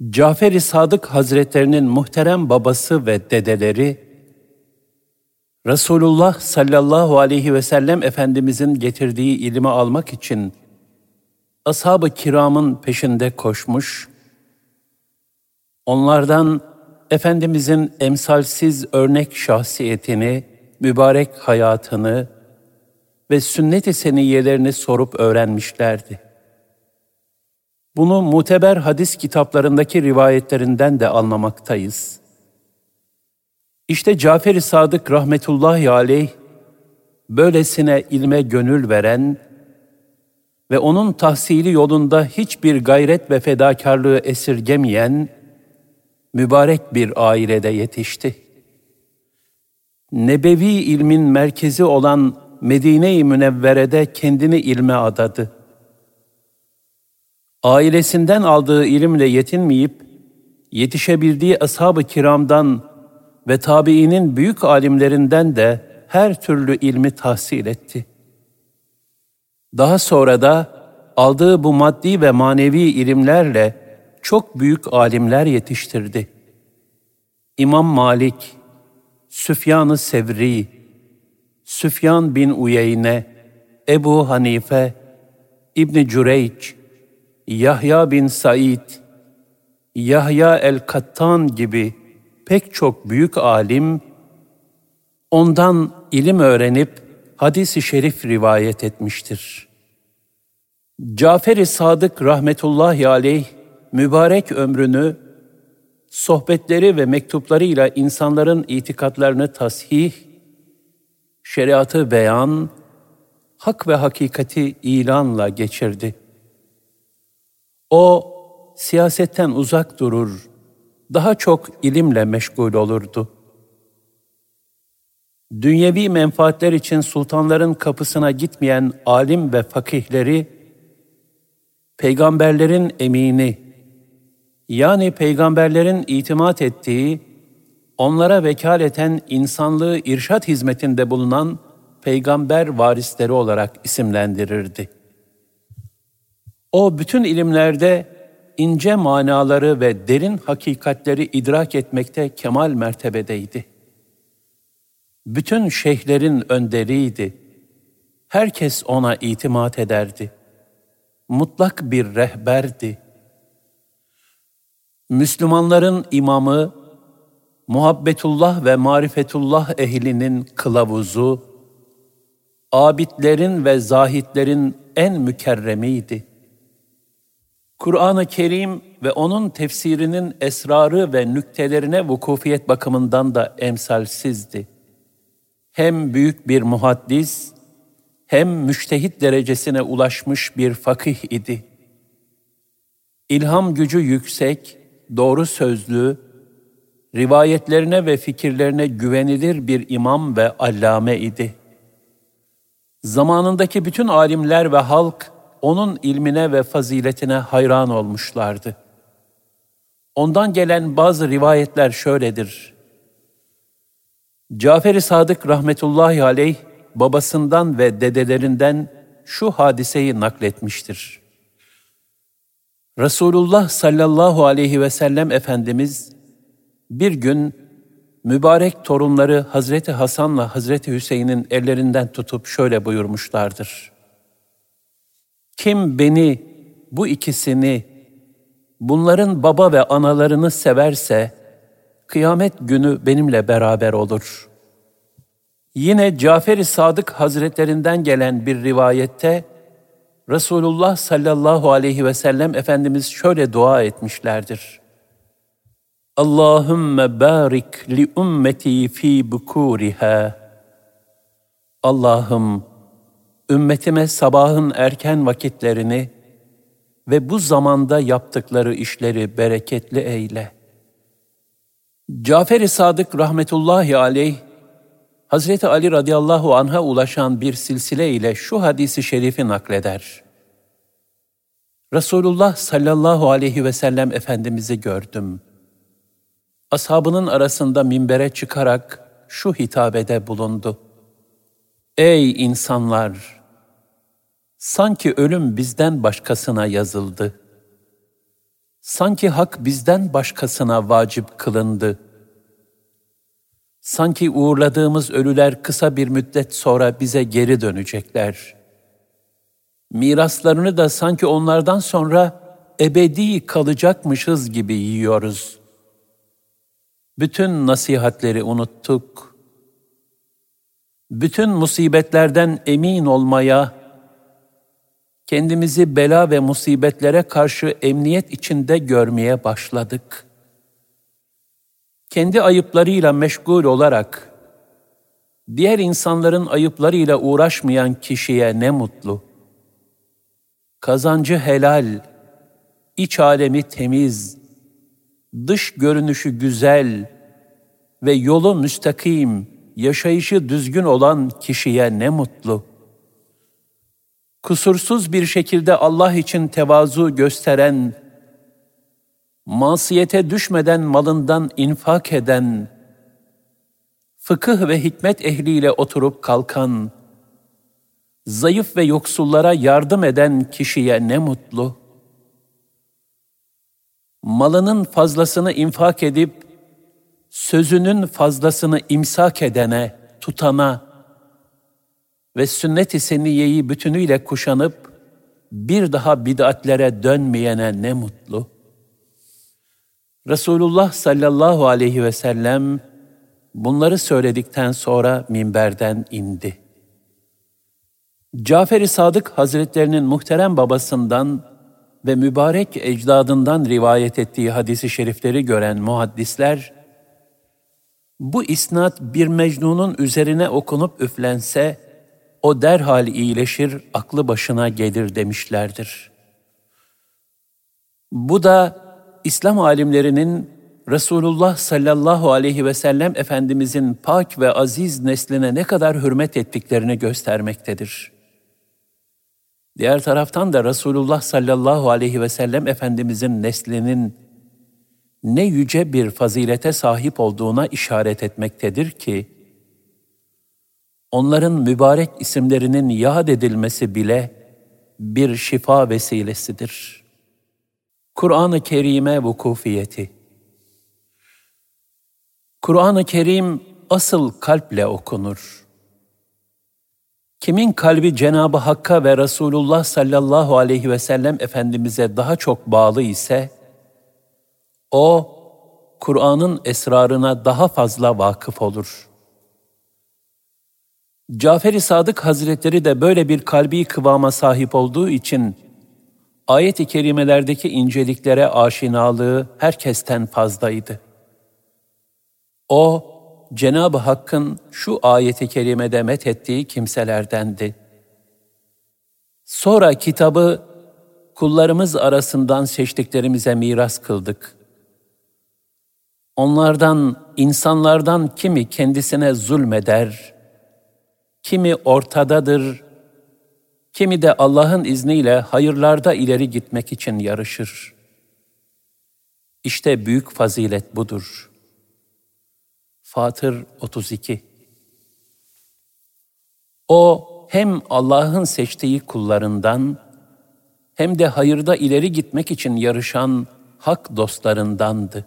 S1: Cafer-i Sadık hazretlerinin muhterem babası ve dedeleri Resulullah sallallahu aleyhi ve sellem Efendimizin getirdiği ilimi almak için ashab-ı kiramın peşinde koşmuş, Onlardan Efendimizin emsalsiz örnek şahsiyetini, mübarek hayatını ve sünnet-i seniyelerini sorup öğrenmişlerdi. Bunu muteber hadis kitaplarındaki rivayetlerinden de anlamaktayız. İşte Cafer-i Sadık rahmetullahi aleyh, böylesine ilme gönül veren ve onun tahsili yolunda hiçbir gayret ve fedakarlığı esirgemeyen, mübarek bir ailede yetişti. Nebevi ilmin merkezi olan Medine-i Münevvere'de kendini ilme adadı. Ailesinden aldığı ilimle yetinmeyip, yetişebildiği ashab-ı kiramdan ve tabiinin büyük alimlerinden de her türlü ilmi tahsil etti. Daha sonra da aldığı bu maddi ve manevi ilimlerle çok büyük alimler yetiştirdi. İmam Malik, Süfyan-ı Sevri, Süfyan bin Uyeyne, Ebu Hanife, İbni Cüreyç, Yahya bin Said, Yahya el-Kattan gibi pek çok büyük alim, ondan ilim öğrenip hadis-i şerif rivayet etmiştir. Cafer-i Sadık rahmetullahi aleyh mübarek ömrünü sohbetleri ve mektuplarıyla insanların itikatlarını tasih, şeriatı beyan, hak ve hakikati ilanla geçirdi. O siyasetten uzak durur, daha çok ilimle meşgul olurdu. Dünyevi menfaatler için sultanların kapısına gitmeyen alim ve fakihleri, peygamberlerin emini, yani peygamberlerin itimat ettiği, onlara vekaleten insanlığı irşat hizmetinde bulunan peygamber varisleri olarak isimlendirirdi. O bütün ilimlerde ince manaları ve derin hakikatleri idrak etmekte kemal mertebedeydi. Bütün şeyhlerin önderiydi. Herkes ona itimat ederdi. Mutlak bir rehberdi. Müslümanların imamı, muhabbetullah ve marifetullah ehlinin kılavuzu, abidlerin ve zahitlerin en mükerremiydi. Kur'an-ı Kerim ve onun tefsirinin esrarı ve nüktelerine vukufiyet bakımından da emsalsizdi. Hem büyük bir muhaddis, hem müştehit derecesine ulaşmış bir fakih idi. İlham gücü yüksek, doğru sözlü, rivayetlerine ve fikirlerine güvenilir bir imam ve allame idi. Zamanındaki bütün alimler ve halk onun ilmine ve faziletine hayran olmuşlardı. Ondan gelen bazı rivayetler şöyledir. Cafer-i Sadık rahmetullahi aleyh babasından ve dedelerinden şu hadiseyi nakletmiştir. Resulullah sallallahu aleyhi ve sellem Efendimiz bir gün mübarek torunları Hazreti Hasan'la Hazreti Hüseyin'in ellerinden tutup şöyle buyurmuşlardır. Kim beni, bu ikisini, bunların baba ve analarını severse, kıyamet günü benimle beraber olur. Yine Cafer-i Sadık Hazretlerinden gelen bir rivayette, Resulullah sallallahu aleyhi ve sellem Efendimiz şöyle dua etmişlerdir. Allahümme barik li ümmeti fi bukuriha. Allah'ım ümmetime sabahın erken vakitlerini ve bu zamanda yaptıkları işleri bereketli eyle. Cafer-i Sadık rahmetullahi aleyh, Hazreti Ali radıyallahu anh'a ulaşan bir silsile ile şu hadisi şerifi nakleder. Resulullah sallallahu aleyhi ve sellem Efendimiz'i gördüm. Ashabının arasında minbere çıkarak şu hitabede bulundu. Ey insanlar! Sanki ölüm bizden başkasına yazıldı. Sanki hak bizden başkasına vacip kılındı. Sanki uğurladığımız ölüler kısa bir müddet sonra bize geri dönecekler. Miraslarını da sanki onlardan sonra ebedi kalacakmışız gibi yiyoruz. Bütün nasihatleri unuttuk. Bütün musibetlerden emin olmaya, kendimizi bela ve musibetlere karşı emniyet içinde görmeye başladık. Kendi ayıplarıyla meşgul olarak, diğer insanların ayıplarıyla uğraşmayan kişiye ne mutlu. Kazancı helal, iç alemi temiz, dış görünüşü güzel ve yolu müstakim, yaşayışı düzgün olan kişiye ne mutlu.'' kusursuz bir şekilde Allah için tevazu gösteren, masiyete düşmeden malından infak eden, fıkıh ve hikmet ehliyle oturup kalkan, zayıf ve yoksullara yardım eden kişiye ne mutlu. Malının fazlasını infak edip, sözünün fazlasını imsak edene, tutana, ve sünnet-i seniyeyi bütünüyle kuşanıp bir daha bid'atlere dönmeyene ne mutlu. Resulullah sallallahu aleyhi ve sellem bunları söyledikten sonra minberden indi. Cafer-i Sadık Hazretlerinin muhterem babasından ve mübarek ecdadından rivayet ettiği hadisi şerifleri gören muhaddisler, bu isnat bir mecnunun üzerine okunup üflense, o der derhal iyileşir, aklı başına gelir demişlerdir. Bu da İslam alimlerinin Resulullah sallallahu aleyhi ve sellem Efendimizin pak ve aziz nesline ne kadar hürmet ettiklerini göstermektedir. Diğer taraftan da Resulullah sallallahu aleyhi ve sellem Efendimizin neslinin ne yüce bir fazilete sahip olduğuna işaret etmektedir ki, onların mübarek isimlerinin yad edilmesi bile bir şifa vesilesidir. Kur'an-ı Kerim'e vukufiyeti Kur'an-ı Kerim asıl kalple okunur. Kimin kalbi Cenab-ı Hakk'a ve Resulullah sallallahu aleyhi ve sellem Efendimiz'e daha çok bağlı ise, o, Kur'an'ın esrarına daha fazla vakıf olur. Cafer-i Sadık Hazretleri de böyle bir kalbi kıvama sahip olduğu için, ayet-i kerimelerdeki inceliklere aşinalığı herkesten fazlaydı. O, Cenab-ı Hakk'ın şu ayeti kerimede met ettiği kimselerdendi. Sonra kitabı kullarımız arasından seçtiklerimize miras kıldık. Onlardan, insanlardan kimi kendisine zulmeder, kimi ortadadır, kimi de Allah'ın izniyle hayırlarda ileri gitmek için yarışır. İşte büyük fazilet budur.'' Fatır 32 O hem Allah'ın seçtiği kullarından hem de hayırda ileri gitmek için yarışan hak dostlarındandı.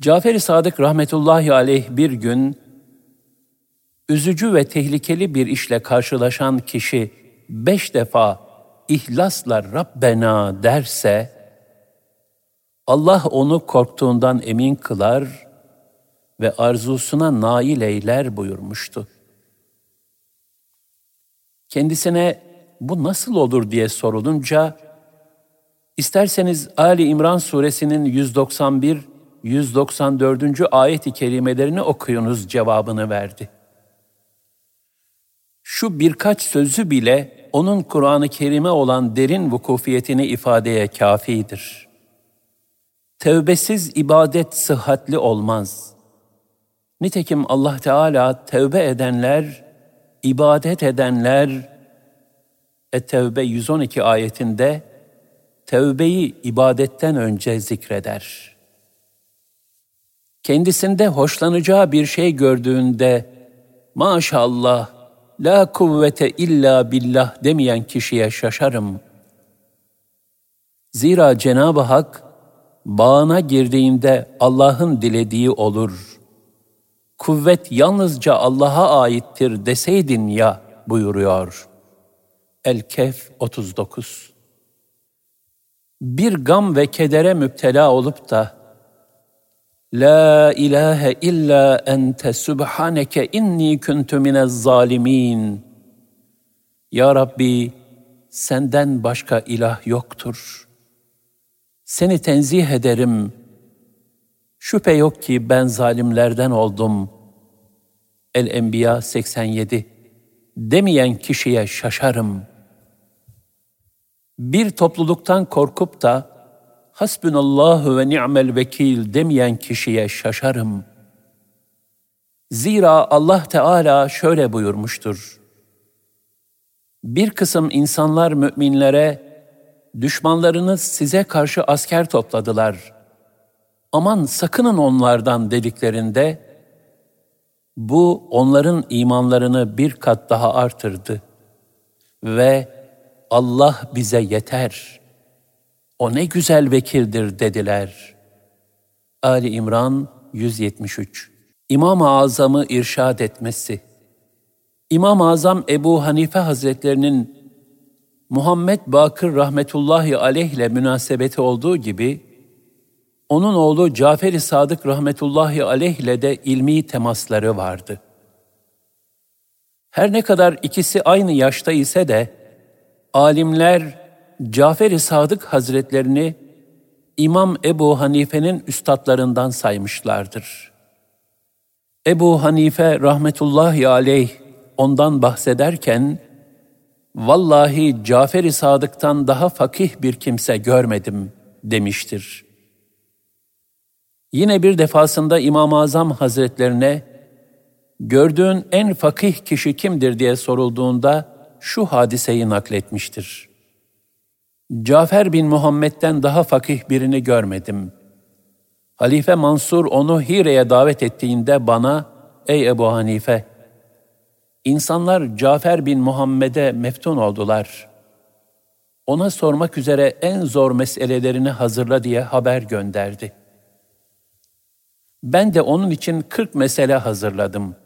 S1: Cafer-i Sadık rahmetullahi aleyh bir gün üzücü ve tehlikeli bir işle karşılaşan kişi beş defa ihlasla Rabbena derse, Allah onu korktuğundan emin kılar ve arzusuna nail eyler buyurmuştu. Kendisine bu nasıl olur diye sorulunca, isterseniz Ali İmran suresinin 191 194. ayet-i kerimelerini okuyunuz cevabını verdi. Şu birkaç sözü bile onun Kur'an-ı Kerim'e olan derin vukufiyetini ifadeye kafidir. Tevbesiz ibadet sıhhatli olmaz.'' Nitekim Allah Teala tevbe edenler, ibadet edenler, Et-Tevbe 112 ayetinde tevbeyi ibadetten önce zikreder. Kendisinde hoşlanacağı bir şey gördüğünde maşallah la kuvvete illa billah demeyen kişiye şaşarım. Zira Cenab-ı Hak bağına girdiğinde Allah'ın dilediği olur.'' Kuvvet yalnızca Allah'a aittir deseydin ya buyuruyor. El-Kehf 39 Bir gam ve kedere müptela olup da La ilahe illa ente subhaneke inni kuntu minez zalimin. Ya Rabbi senden başka ilah yoktur. Seni tenzih ederim.'' Şüphe yok ki ben zalimlerden oldum. El-Enbiya 87 Demeyen kişiye şaşarım. Bir topluluktan korkup da Hasbunallahu ve ni'mel vekil demeyen kişiye şaşarım. Zira Allah Teala şöyle buyurmuştur. Bir kısım insanlar müminlere, düşmanlarınız size karşı asker topladılar.'' Aman sakının onlardan dediklerinde bu onların imanlarını bir kat daha artırdı ve Allah bize yeter. O ne güzel vekildir dediler. Ali İmran 173 İmam-ı Azam'ı irşad etmesi İmam-ı Azam Ebu Hanife Hazretlerinin Muhammed Bakır rahmetullahi aleyh ile münasebeti olduğu gibi onun oğlu Cafer-i Sadık rahmetullahi aleyh ile de ilmi temasları vardı. Her ne kadar ikisi aynı yaşta ise de alimler Cafer-i Sadık Hazretlerini İmam Ebu Hanife'nin üstadlarından saymışlardır. Ebu Hanife rahmetullahi aleyh ondan bahsederken Vallahi Cafer-i Sadık'tan daha fakih bir kimse görmedim demiştir. Yine bir defasında İmam-ı Azam Hazretlerine gördüğün en fakih kişi kimdir diye sorulduğunda şu hadiseyi nakletmiştir. Cafer bin Muhammed'den daha fakih birini görmedim. Halife Mansur onu Hire'ye davet ettiğinde bana, ey Ebu Hanife, insanlar Cafer bin Muhammed'e meftun oldular. Ona sormak üzere en zor meselelerini hazırla diye haber gönderdi. Ben de onun için kırk mesele hazırladım.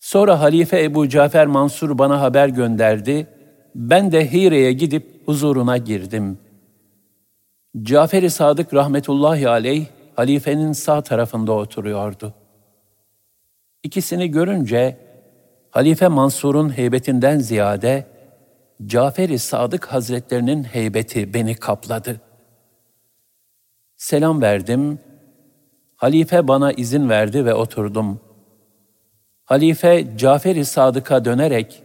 S1: Sonra Halife Ebu Cafer Mansur bana haber gönderdi. Ben de Hire'ye gidip huzuruna girdim. Cafer-i Sadık rahmetullahi aleyh halifenin sağ tarafında oturuyordu. İkisini görünce Halife Mansur'un heybetinden ziyade Cafer-i Sadık Hazretlerinin heybeti beni kapladı. Selam verdim. Halife bana izin verdi ve oturdum.'' Halife Cafer-i Sadık'a dönerek,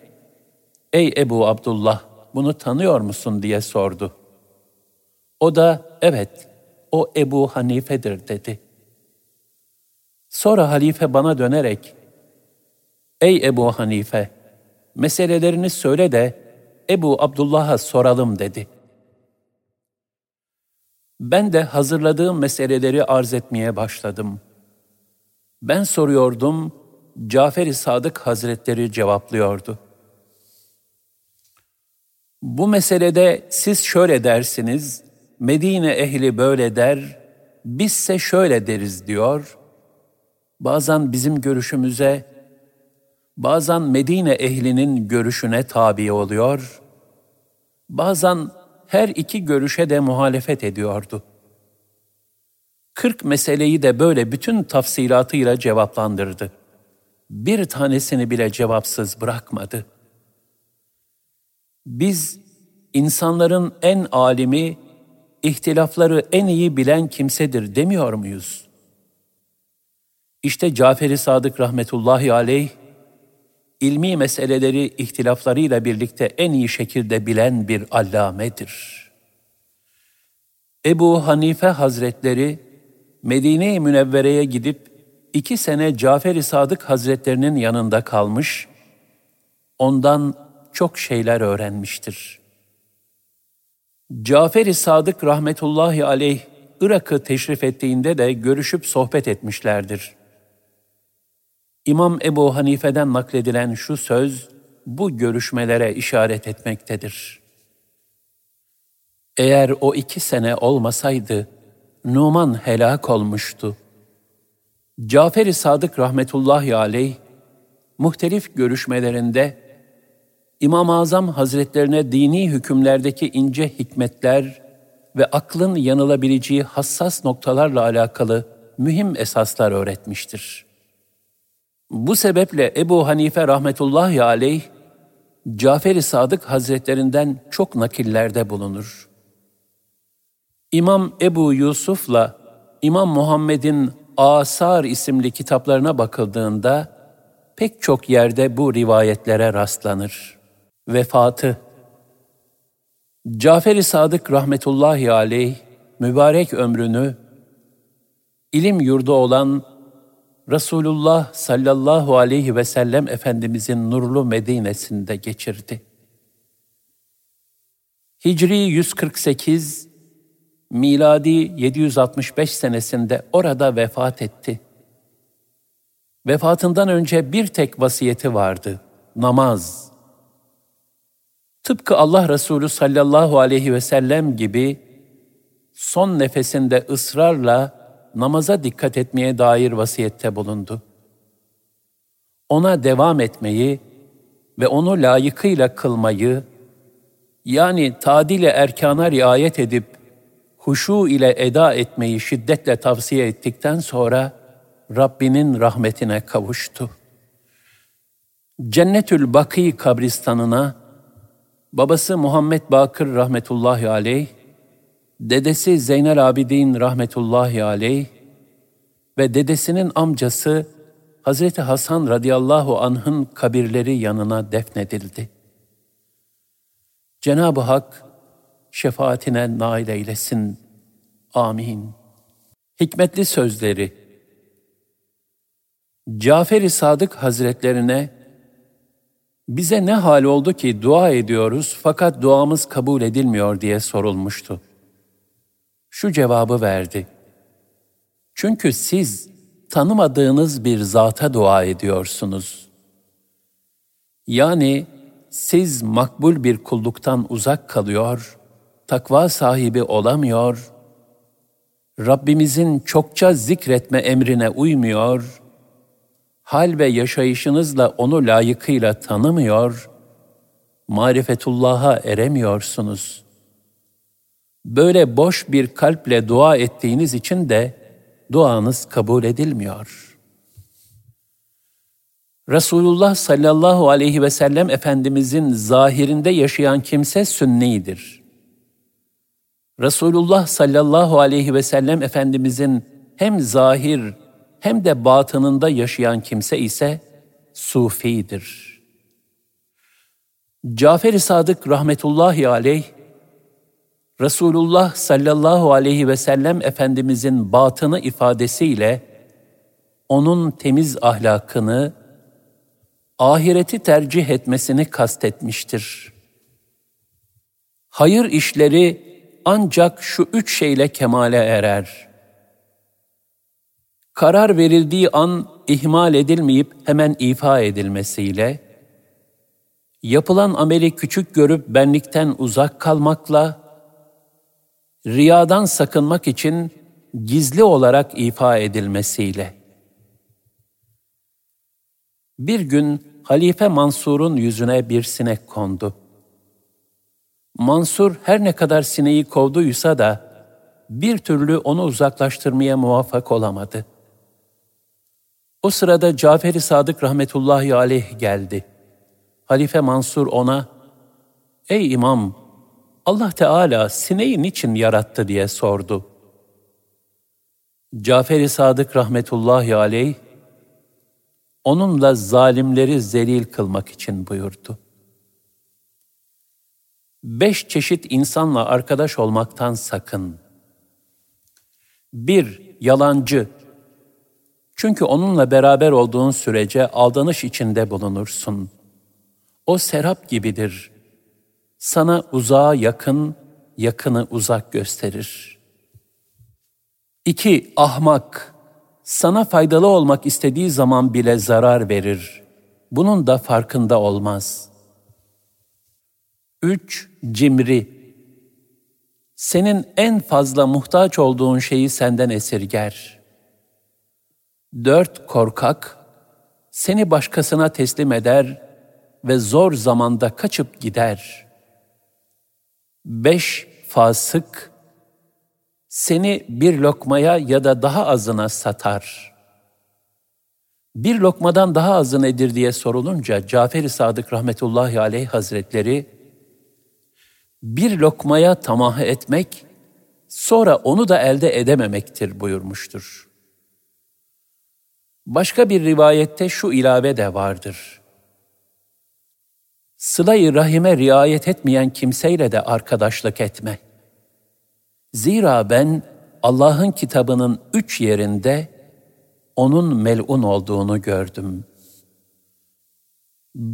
S1: ''Ey Ebu Abdullah, bunu tanıyor musun?'' diye sordu. O da, ''Evet, o Ebu Hanife'dir.'' dedi. Sonra halife bana dönerek, ''Ey Ebu Hanife, meselelerini söyle de Ebu Abdullah'a soralım.'' dedi. Ben de hazırladığım meseleleri arz etmeye başladım. Ben soruyordum, Cafer-i Sadık Hazretleri cevaplıyordu. Bu meselede siz şöyle dersiniz, Medine ehli böyle der, bizse şöyle deriz diyor. Bazen bizim görüşümüze, bazen Medine ehlinin görüşüne tabi oluyor, bazen her iki görüşe de muhalefet ediyordu. Kırk meseleyi de böyle bütün tafsilatıyla cevaplandırdı bir tanesini bile cevapsız bırakmadı. Biz insanların en alimi, ihtilafları en iyi bilen kimsedir demiyor muyuz? İşte Cafer-i Sadık rahmetullahi aleyh, ilmi meseleleri ihtilaflarıyla birlikte en iyi şekilde bilen bir allamedir. Ebu Hanife Hazretleri Medine-i Münevvere'ye gidip iki sene Cafer-i Sadık Hazretlerinin yanında kalmış, ondan çok şeyler öğrenmiştir. Cafer-i Sadık rahmetullahi aleyh Irak'ı teşrif ettiğinde de görüşüp sohbet etmişlerdir. İmam Ebu Hanife'den nakledilen şu söz bu görüşmelere işaret etmektedir. Eğer o iki sene olmasaydı, Numan helak olmuştu. Cafer-i Sadık rahmetullahi aleyh, muhtelif görüşmelerinde İmam-ı Azam Hazretlerine dini hükümlerdeki ince hikmetler ve aklın yanılabileceği hassas noktalarla alakalı mühim esaslar öğretmiştir. Bu sebeple Ebu Hanife rahmetullahi aleyh, Cafer-i Sadık Hazretlerinden çok nakillerde bulunur. İmam Ebu Yusuf'la İmam Muhammed'in Asar isimli kitaplarına bakıldığında pek çok yerde bu rivayetlere rastlanır. Vefatı Cafer-i Sadık rahmetullahi aleyh mübarek ömrünü ilim yurdu olan Resulullah sallallahu aleyhi ve sellem Efendimizin nurlu Medine'sinde geçirdi. Hicri 148 miladi 765 senesinde orada vefat etti. Vefatından önce bir tek vasiyeti vardı, namaz. Tıpkı Allah Resulü sallallahu aleyhi ve sellem gibi son nefesinde ısrarla namaza dikkat etmeye dair vasiyette bulundu. Ona devam etmeyi ve onu layıkıyla kılmayı, yani tadile erkana riayet edip huşu ile eda etmeyi şiddetle tavsiye ettikten sonra Rabbinin rahmetine kavuştu. Cennetül Baki kabristanına babası Muhammed Bakır rahmetullahi aleyh, dedesi Zeynel Abidin rahmetullahi aleyh ve dedesinin amcası Hazreti Hasan radıyallahu anh'ın kabirleri yanına defnedildi. Cenab-ı Hak şefaatine nail eylesin. Amin. Hikmetli sözleri Cafer-i Sadık Hazretlerine bize ne hal oldu ki dua ediyoruz fakat duamız kabul edilmiyor diye sorulmuştu. Şu cevabı verdi. Çünkü siz tanımadığınız bir zata dua ediyorsunuz. Yani siz makbul bir kulluktan uzak kalıyor, takva sahibi olamıyor, Rabbimizin çokça zikretme emrine uymuyor, hal ve yaşayışınızla onu layıkıyla tanımıyor, marifetullah'a eremiyorsunuz. Böyle boş bir kalple dua ettiğiniz için de duanız kabul edilmiyor. Resulullah sallallahu aleyhi ve sellem Efendimizin zahirinde yaşayan kimse sünnidir. Resulullah sallallahu aleyhi ve sellem Efendimizin hem zahir hem de batınında yaşayan kimse ise sufidir. Cafer-i Sadık rahmetullahi aleyh, Resulullah sallallahu aleyhi ve sellem Efendimizin batını ifadesiyle onun temiz ahlakını, ahireti tercih etmesini kastetmiştir. Hayır işleri ancak şu üç şeyle kemale erer. Karar verildiği an ihmal edilmeyip hemen ifa edilmesiyle, yapılan ameli küçük görüp benlikten uzak kalmakla, riyadan sakınmak için gizli olarak ifa edilmesiyle. Bir gün Halife Mansur'un yüzüne bir sinek kondu. Mansur her ne kadar sineği kovduysa da bir türlü onu uzaklaştırmaya muvaffak olamadı. O sırada Cafer-i Sadık rahmetullahi aleyh geldi. Halife Mansur ona, ''Ey imam, Allah Teala sineği niçin yarattı?'' diye sordu. Cafer-i Sadık rahmetullahi aleyh, onunla zalimleri zelil kılmak için buyurdu. Beş çeşit insanla arkadaş olmaktan sakın. Bir, yalancı. Çünkü onunla beraber olduğun sürece aldanış içinde bulunursun. O serap gibidir. Sana uzağa yakın, yakını uzak gösterir. İki, ahmak. Sana faydalı olmak istediği zaman bile zarar verir. Bunun da farkında olmaz.'' Üç, cimri. Senin en fazla muhtaç olduğun şeyi senden esirger. Dört, korkak. Seni başkasına teslim eder ve zor zamanda kaçıp gider. Beş, fasık. Seni bir lokmaya ya da daha azına satar. Bir lokmadan daha azı nedir diye sorulunca Cafer-i Sadık rahmetullahi aleyh hazretleri bir lokmaya tamah etmek, sonra onu da elde edememektir buyurmuştur. Başka bir rivayette şu ilave de vardır. Sıla-i rahime riayet etmeyen kimseyle de arkadaşlık etme. Zira ben Allah'ın kitabının üç yerinde onun melun olduğunu gördüm.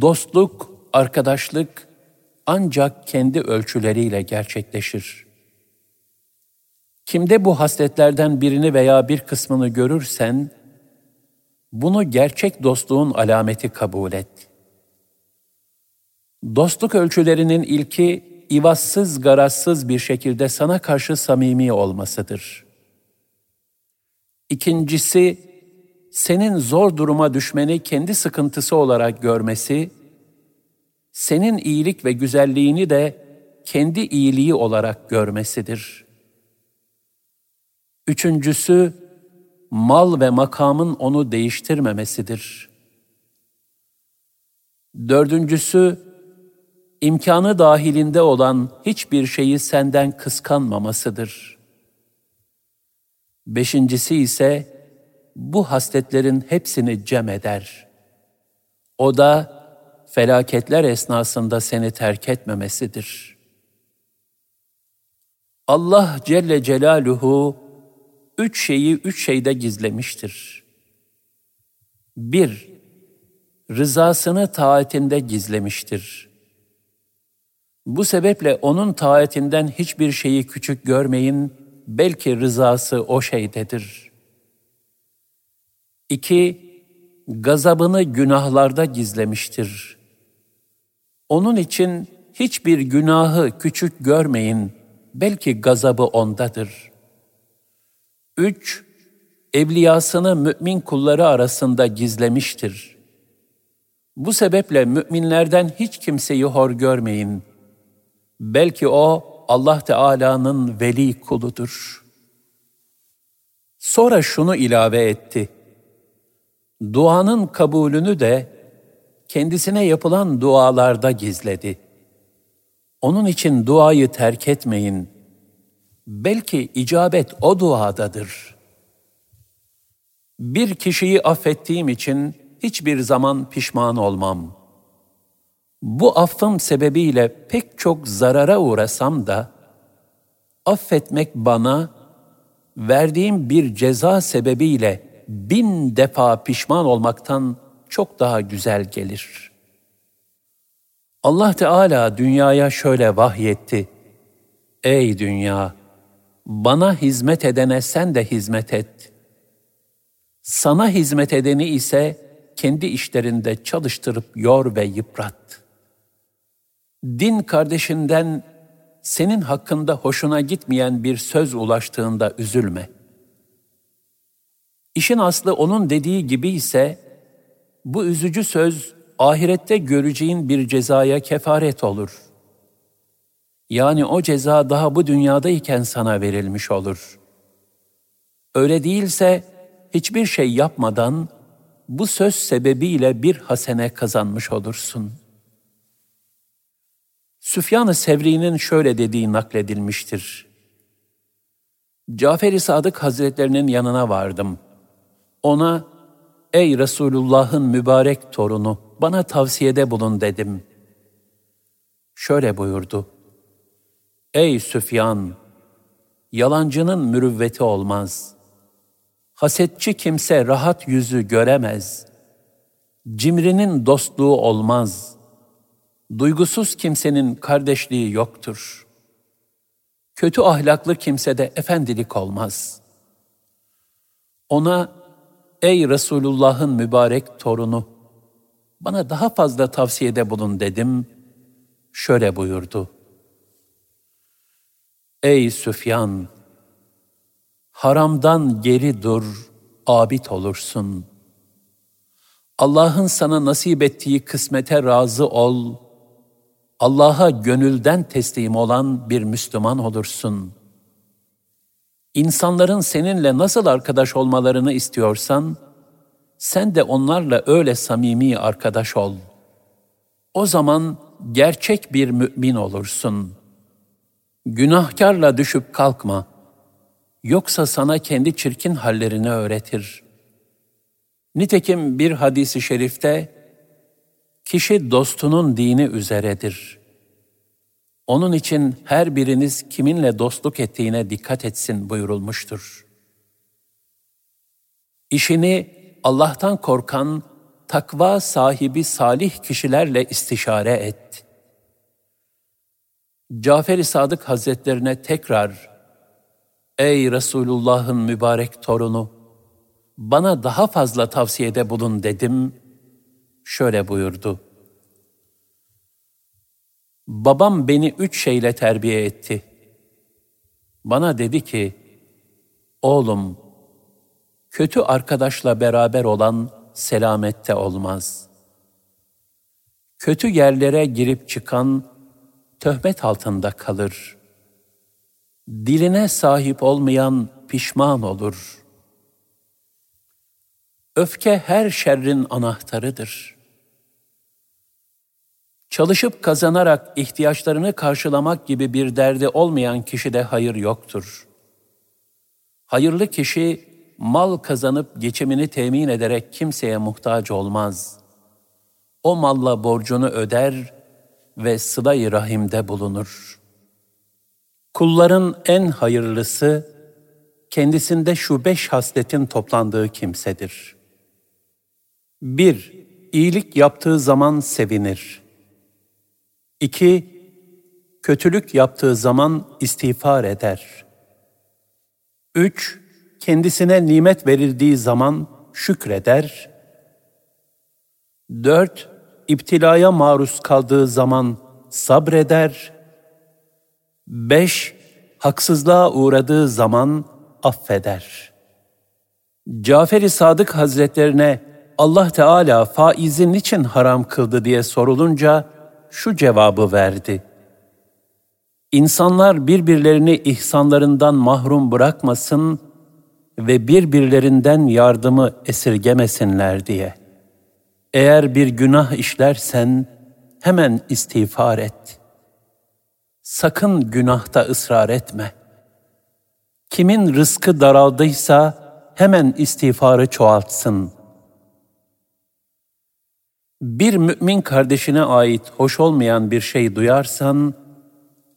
S1: Dostluk, arkadaşlık ancak kendi ölçüleriyle gerçekleşir. Kimde bu hasletlerden birini veya bir kısmını görürsen, bunu gerçek dostluğun alameti kabul et. Dostluk ölçülerinin ilki, ivazsız garazsız bir şekilde sana karşı samimi olmasıdır. İkincisi, senin zor duruma düşmeni kendi sıkıntısı olarak görmesi senin iyilik ve güzelliğini de kendi iyiliği olarak görmesidir. Üçüncüsü, mal ve makamın onu değiştirmemesidir. Dördüncüsü, imkanı dahilinde olan hiçbir şeyi senden kıskanmamasıdır. Beşincisi ise, bu hasletlerin hepsini cem eder. O da, felaketler esnasında seni terk etmemesidir. Allah Celle Celaluhu üç şeyi üç şeyde gizlemiştir. Bir, rızasını taatinde gizlemiştir. Bu sebeple onun taatinden hiçbir şeyi küçük görmeyin, belki rızası o şeydedir. İki, gazabını günahlarda gizlemiştir. Onun için hiçbir günahı küçük görmeyin, belki gazabı ondadır. Üç, evliyasını mümin kulları arasında gizlemiştir. Bu sebeple müminlerden hiç kimseyi hor görmeyin. Belki o Allah Teala'nın veli kuludur. Sonra şunu ilave etti. Duanın kabulünü de kendisine yapılan dualarda gizledi. Onun için duayı terk etmeyin. Belki icabet o duadadır. Bir kişiyi affettiğim için hiçbir zaman pişman olmam. Bu affım sebebiyle pek çok zarara uğrasam da, affetmek bana, verdiğim bir ceza sebebiyle bin defa pişman olmaktan çok daha güzel gelir. Allah Teala dünyaya şöyle vahyetti. Ey dünya! Bana hizmet edene sen de hizmet et. Sana hizmet edeni ise kendi işlerinde çalıştırıp yor ve yıprat. Din kardeşinden senin hakkında hoşuna gitmeyen bir söz ulaştığında üzülme. İşin aslı onun dediği gibi ise bu üzücü söz ahirette göreceğin bir cezaya kefaret olur. Yani o ceza daha bu dünyadayken sana verilmiş olur. Öyle değilse hiçbir şey yapmadan bu söz sebebiyle bir hasene kazanmış olursun. Süfyan-ı Sevri'nin şöyle dediği nakledilmiştir. Cafer-i Sadık Hazretlerinin yanına vardım. Ona Ey Resulullah'ın mübarek torunu, bana tavsiyede bulun dedim. Şöyle buyurdu. Ey Süfyan! Yalancının mürüvveti olmaz. Hasetçi kimse rahat yüzü göremez. Cimrinin dostluğu olmaz. Duygusuz kimsenin kardeşliği yoktur. Kötü ahlaklı kimsede efendilik olmaz. Ona Ey Resulullah'ın mübarek torunu, bana daha fazla tavsiyede bulun dedim. Şöyle buyurdu. Ey Süfyan! Haramdan geri dur, abid olursun. Allah'ın sana nasip ettiği kısmete razı ol, Allah'a gönülden teslim olan bir Müslüman olursun.'' İnsanların seninle nasıl arkadaş olmalarını istiyorsan, sen de onlarla öyle samimi arkadaş ol. O zaman gerçek bir mümin olursun. Günahkarla düşüp kalkma. Yoksa sana kendi çirkin hallerini öğretir. Nitekim bir hadisi şerifte, kişi dostunun dini üzeredir.'' Onun için her biriniz kiminle dostluk ettiğine dikkat etsin buyurulmuştur. İşini Allah'tan korkan, takva sahibi salih kişilerle istişare et. Cafer-i Sadık Hazretlerine tekrar, Ey Resulullah'ın mübarek torunu, bana daha fazla tavsiyede bulun dedim, şöyle buyurdu. Babam beni üç şeyle terbiye etti. Bana dedi ki, oğlum, kötü arkadaşla beraber olan selamette olmaz. Kötü yerlere girip çıkan töhmet altında kalır. Diline sahip olmayan pişman olur. Öfke her şerrin anahtarıdır.'' Çalışıp kazanarak ihtiyaçlarını karşılamak gibi bir derdi olmayan kişide hayır yoktur. Hayırlı kişi mal kazanıp geçimini temin ederek kimseye muhtaç olmaz. O malla borcunu öder ve sıla-i rahimde bulunur. Kulların en hayırlısı, kendisinde şu beş hasletin toplandığı kimsedir. 1. İyilik yaptığı zaman sevinir. 2. Kötülük yaptığı zaman istiğfar eder. 3. Kendisine nimet verildiği zaman şükreder. 4. İptilaya maruz kaldığı zaman sabreder. 5. Haksızlığa uğradığı zaman affeder. Cafer-i Sadık Hazretlerine Allah Teala faizi niçin haram kıldı diye sorulunca şu cevabı verdi. İnsanlar birbirlerini ihsanlarından mahrum bırakmasın ve birbirlerinden yardımı esirgemesinler diye. Eğer bir günah işlersen hemen istiğfar et. Sakın günahta ısrar etme. Kimin rızkı daraldıysa hemen istiğfarı çoğaltsın. Bir mümin kardeşine ait hoş olmayan bir şey duyarsan,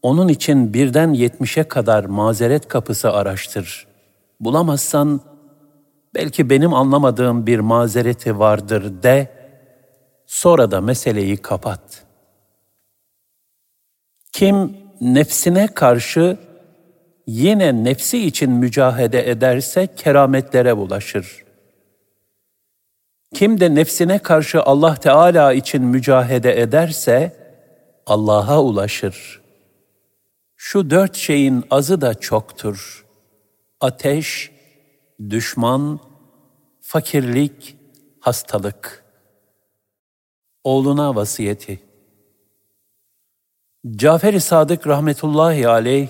S1: onun için birden yetmişe kadar mazeret kapısı araştır. Bulamazsan, belki benim anlamadığım bir mazereti vardır de, sonra da meseleyi kapat. Kim nefsine karşı yine nefsi için mücahede ederse kerametlere bulaşır. Kim de nefsine karşı Allah Teala için mücahede ederse Allah'a ulaşır. Şu dört şeyin azı da çoktur. Ateş, düşman, fakirlik, hastalık. Oğluna vasiyeti. Cafer-i Sadık rahmetullahi aleyh,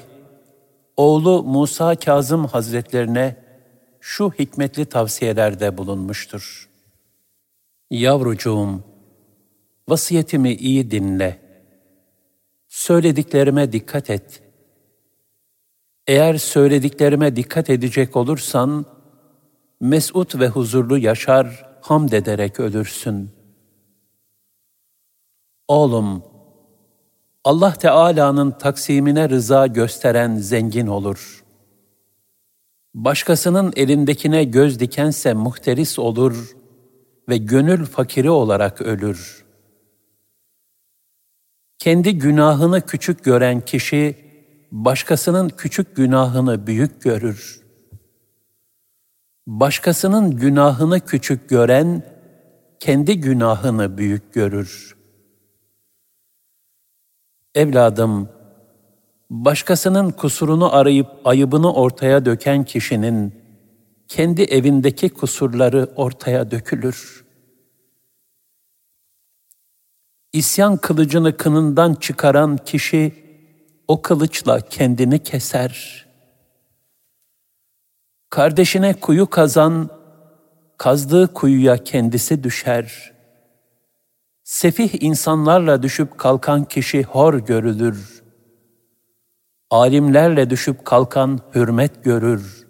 S1: oğlu Musa Kazım Hazretlerine şu hikmetli tavsiyelerde bulunmuştur. Yavrucuğum, vasiyetimi iyi dinle. Söylediklerime dikkat et. Eğer söylediklerime dikkat edecek olursan, mesut ve huzurlu yaşar, hamd ederek ölürsün. Oğlum, Allah Teala'nın taksimine rıza gösteren zengin olur. Başkasının elindekine göz dikense muhteris olur ve gönül fakiri olarak ölür. Kendi günahını küçük gören kişi, başkasının küçük günahını büyük görür. Başkasının günahını küçük gören, kendi günahını büyük görür. Evladım, başkasının kusurunu arayıp ayıbını ortaya döken kişinin, kendi evindeki kusurları ortaya dökülür. İsyan kılıcını kınından çıkaran kişi, o kılıçla kendini keser. Kardeşine kuyu kazan, kazdığı kuyuya kendisi düşer. Sefih insanlarla düşüp kalkan kişi hor görülür. Alimlerle düşüp kalkan hürmet görür.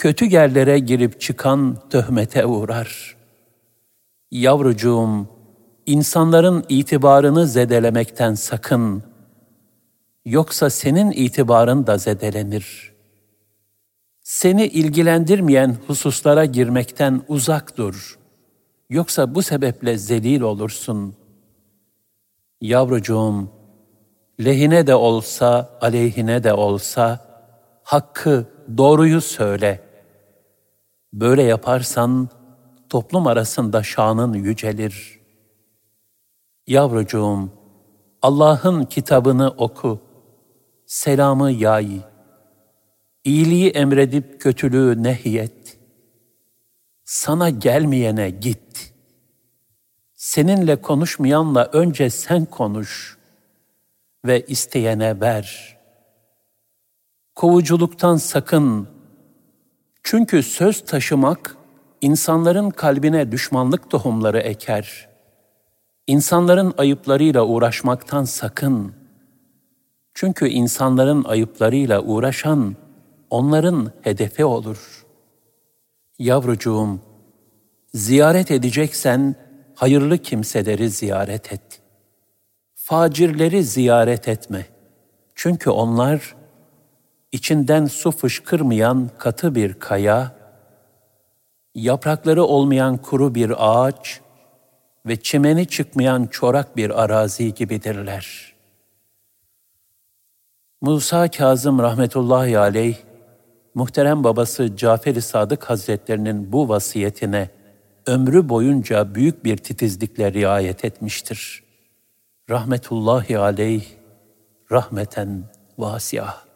S1: Kötü yerlere girip çıkan töhmete uğrar. Yavrucuğum, insanların itibarını zedelemekten sakın.'' Yoksa senin itibarın da zedelenir. Seni ilgilendirmeyen hususlara girmekten uzak dur. Yoksa bu sebeple zelil olursun. Yavrucuğum, lehine de olsa, aleyhine de olsa, hakkı, doğruyu söyle. Böyle yaparsan, toplum arasında şanın yücelir. Yavrucuğum, Allah'ın kitabını oku selamı yay, iyiliği emredip kötülüğü nehyet, sana gelmeyene git. Seninle konuşmayanla önce sen konuş ve isteyene ver. Kovuculuktan sakın. Çünkü söz taşımak insanların kalbine düşmanlık tohumları eker. İnsanların ayıplarıyla uğraşmaktan sakın.'' Çünkü insanların ayıplarıyla uğraşan onların hedefi olur. Yavrucuğum, ziyaret edeceksen hayırlı kimseleri ziyaret et. Facirleri ziyaret etme. Çünkü onlar içinden su fışkırmayan katı bir kaya, yaprakları olmayan kuru bir ağaç ve çimeni çıkmayan çorak bir arazi gibidirler. Musa Kazım rahmetullahi aleyh, muhterem babası Cafer-i Sadık Hazretlerinin bu vasiyetine ömrü boyunca büyük bir titizlikle riayet etmiştir. Rahmetullahi aleyh, rahmeten vasiah.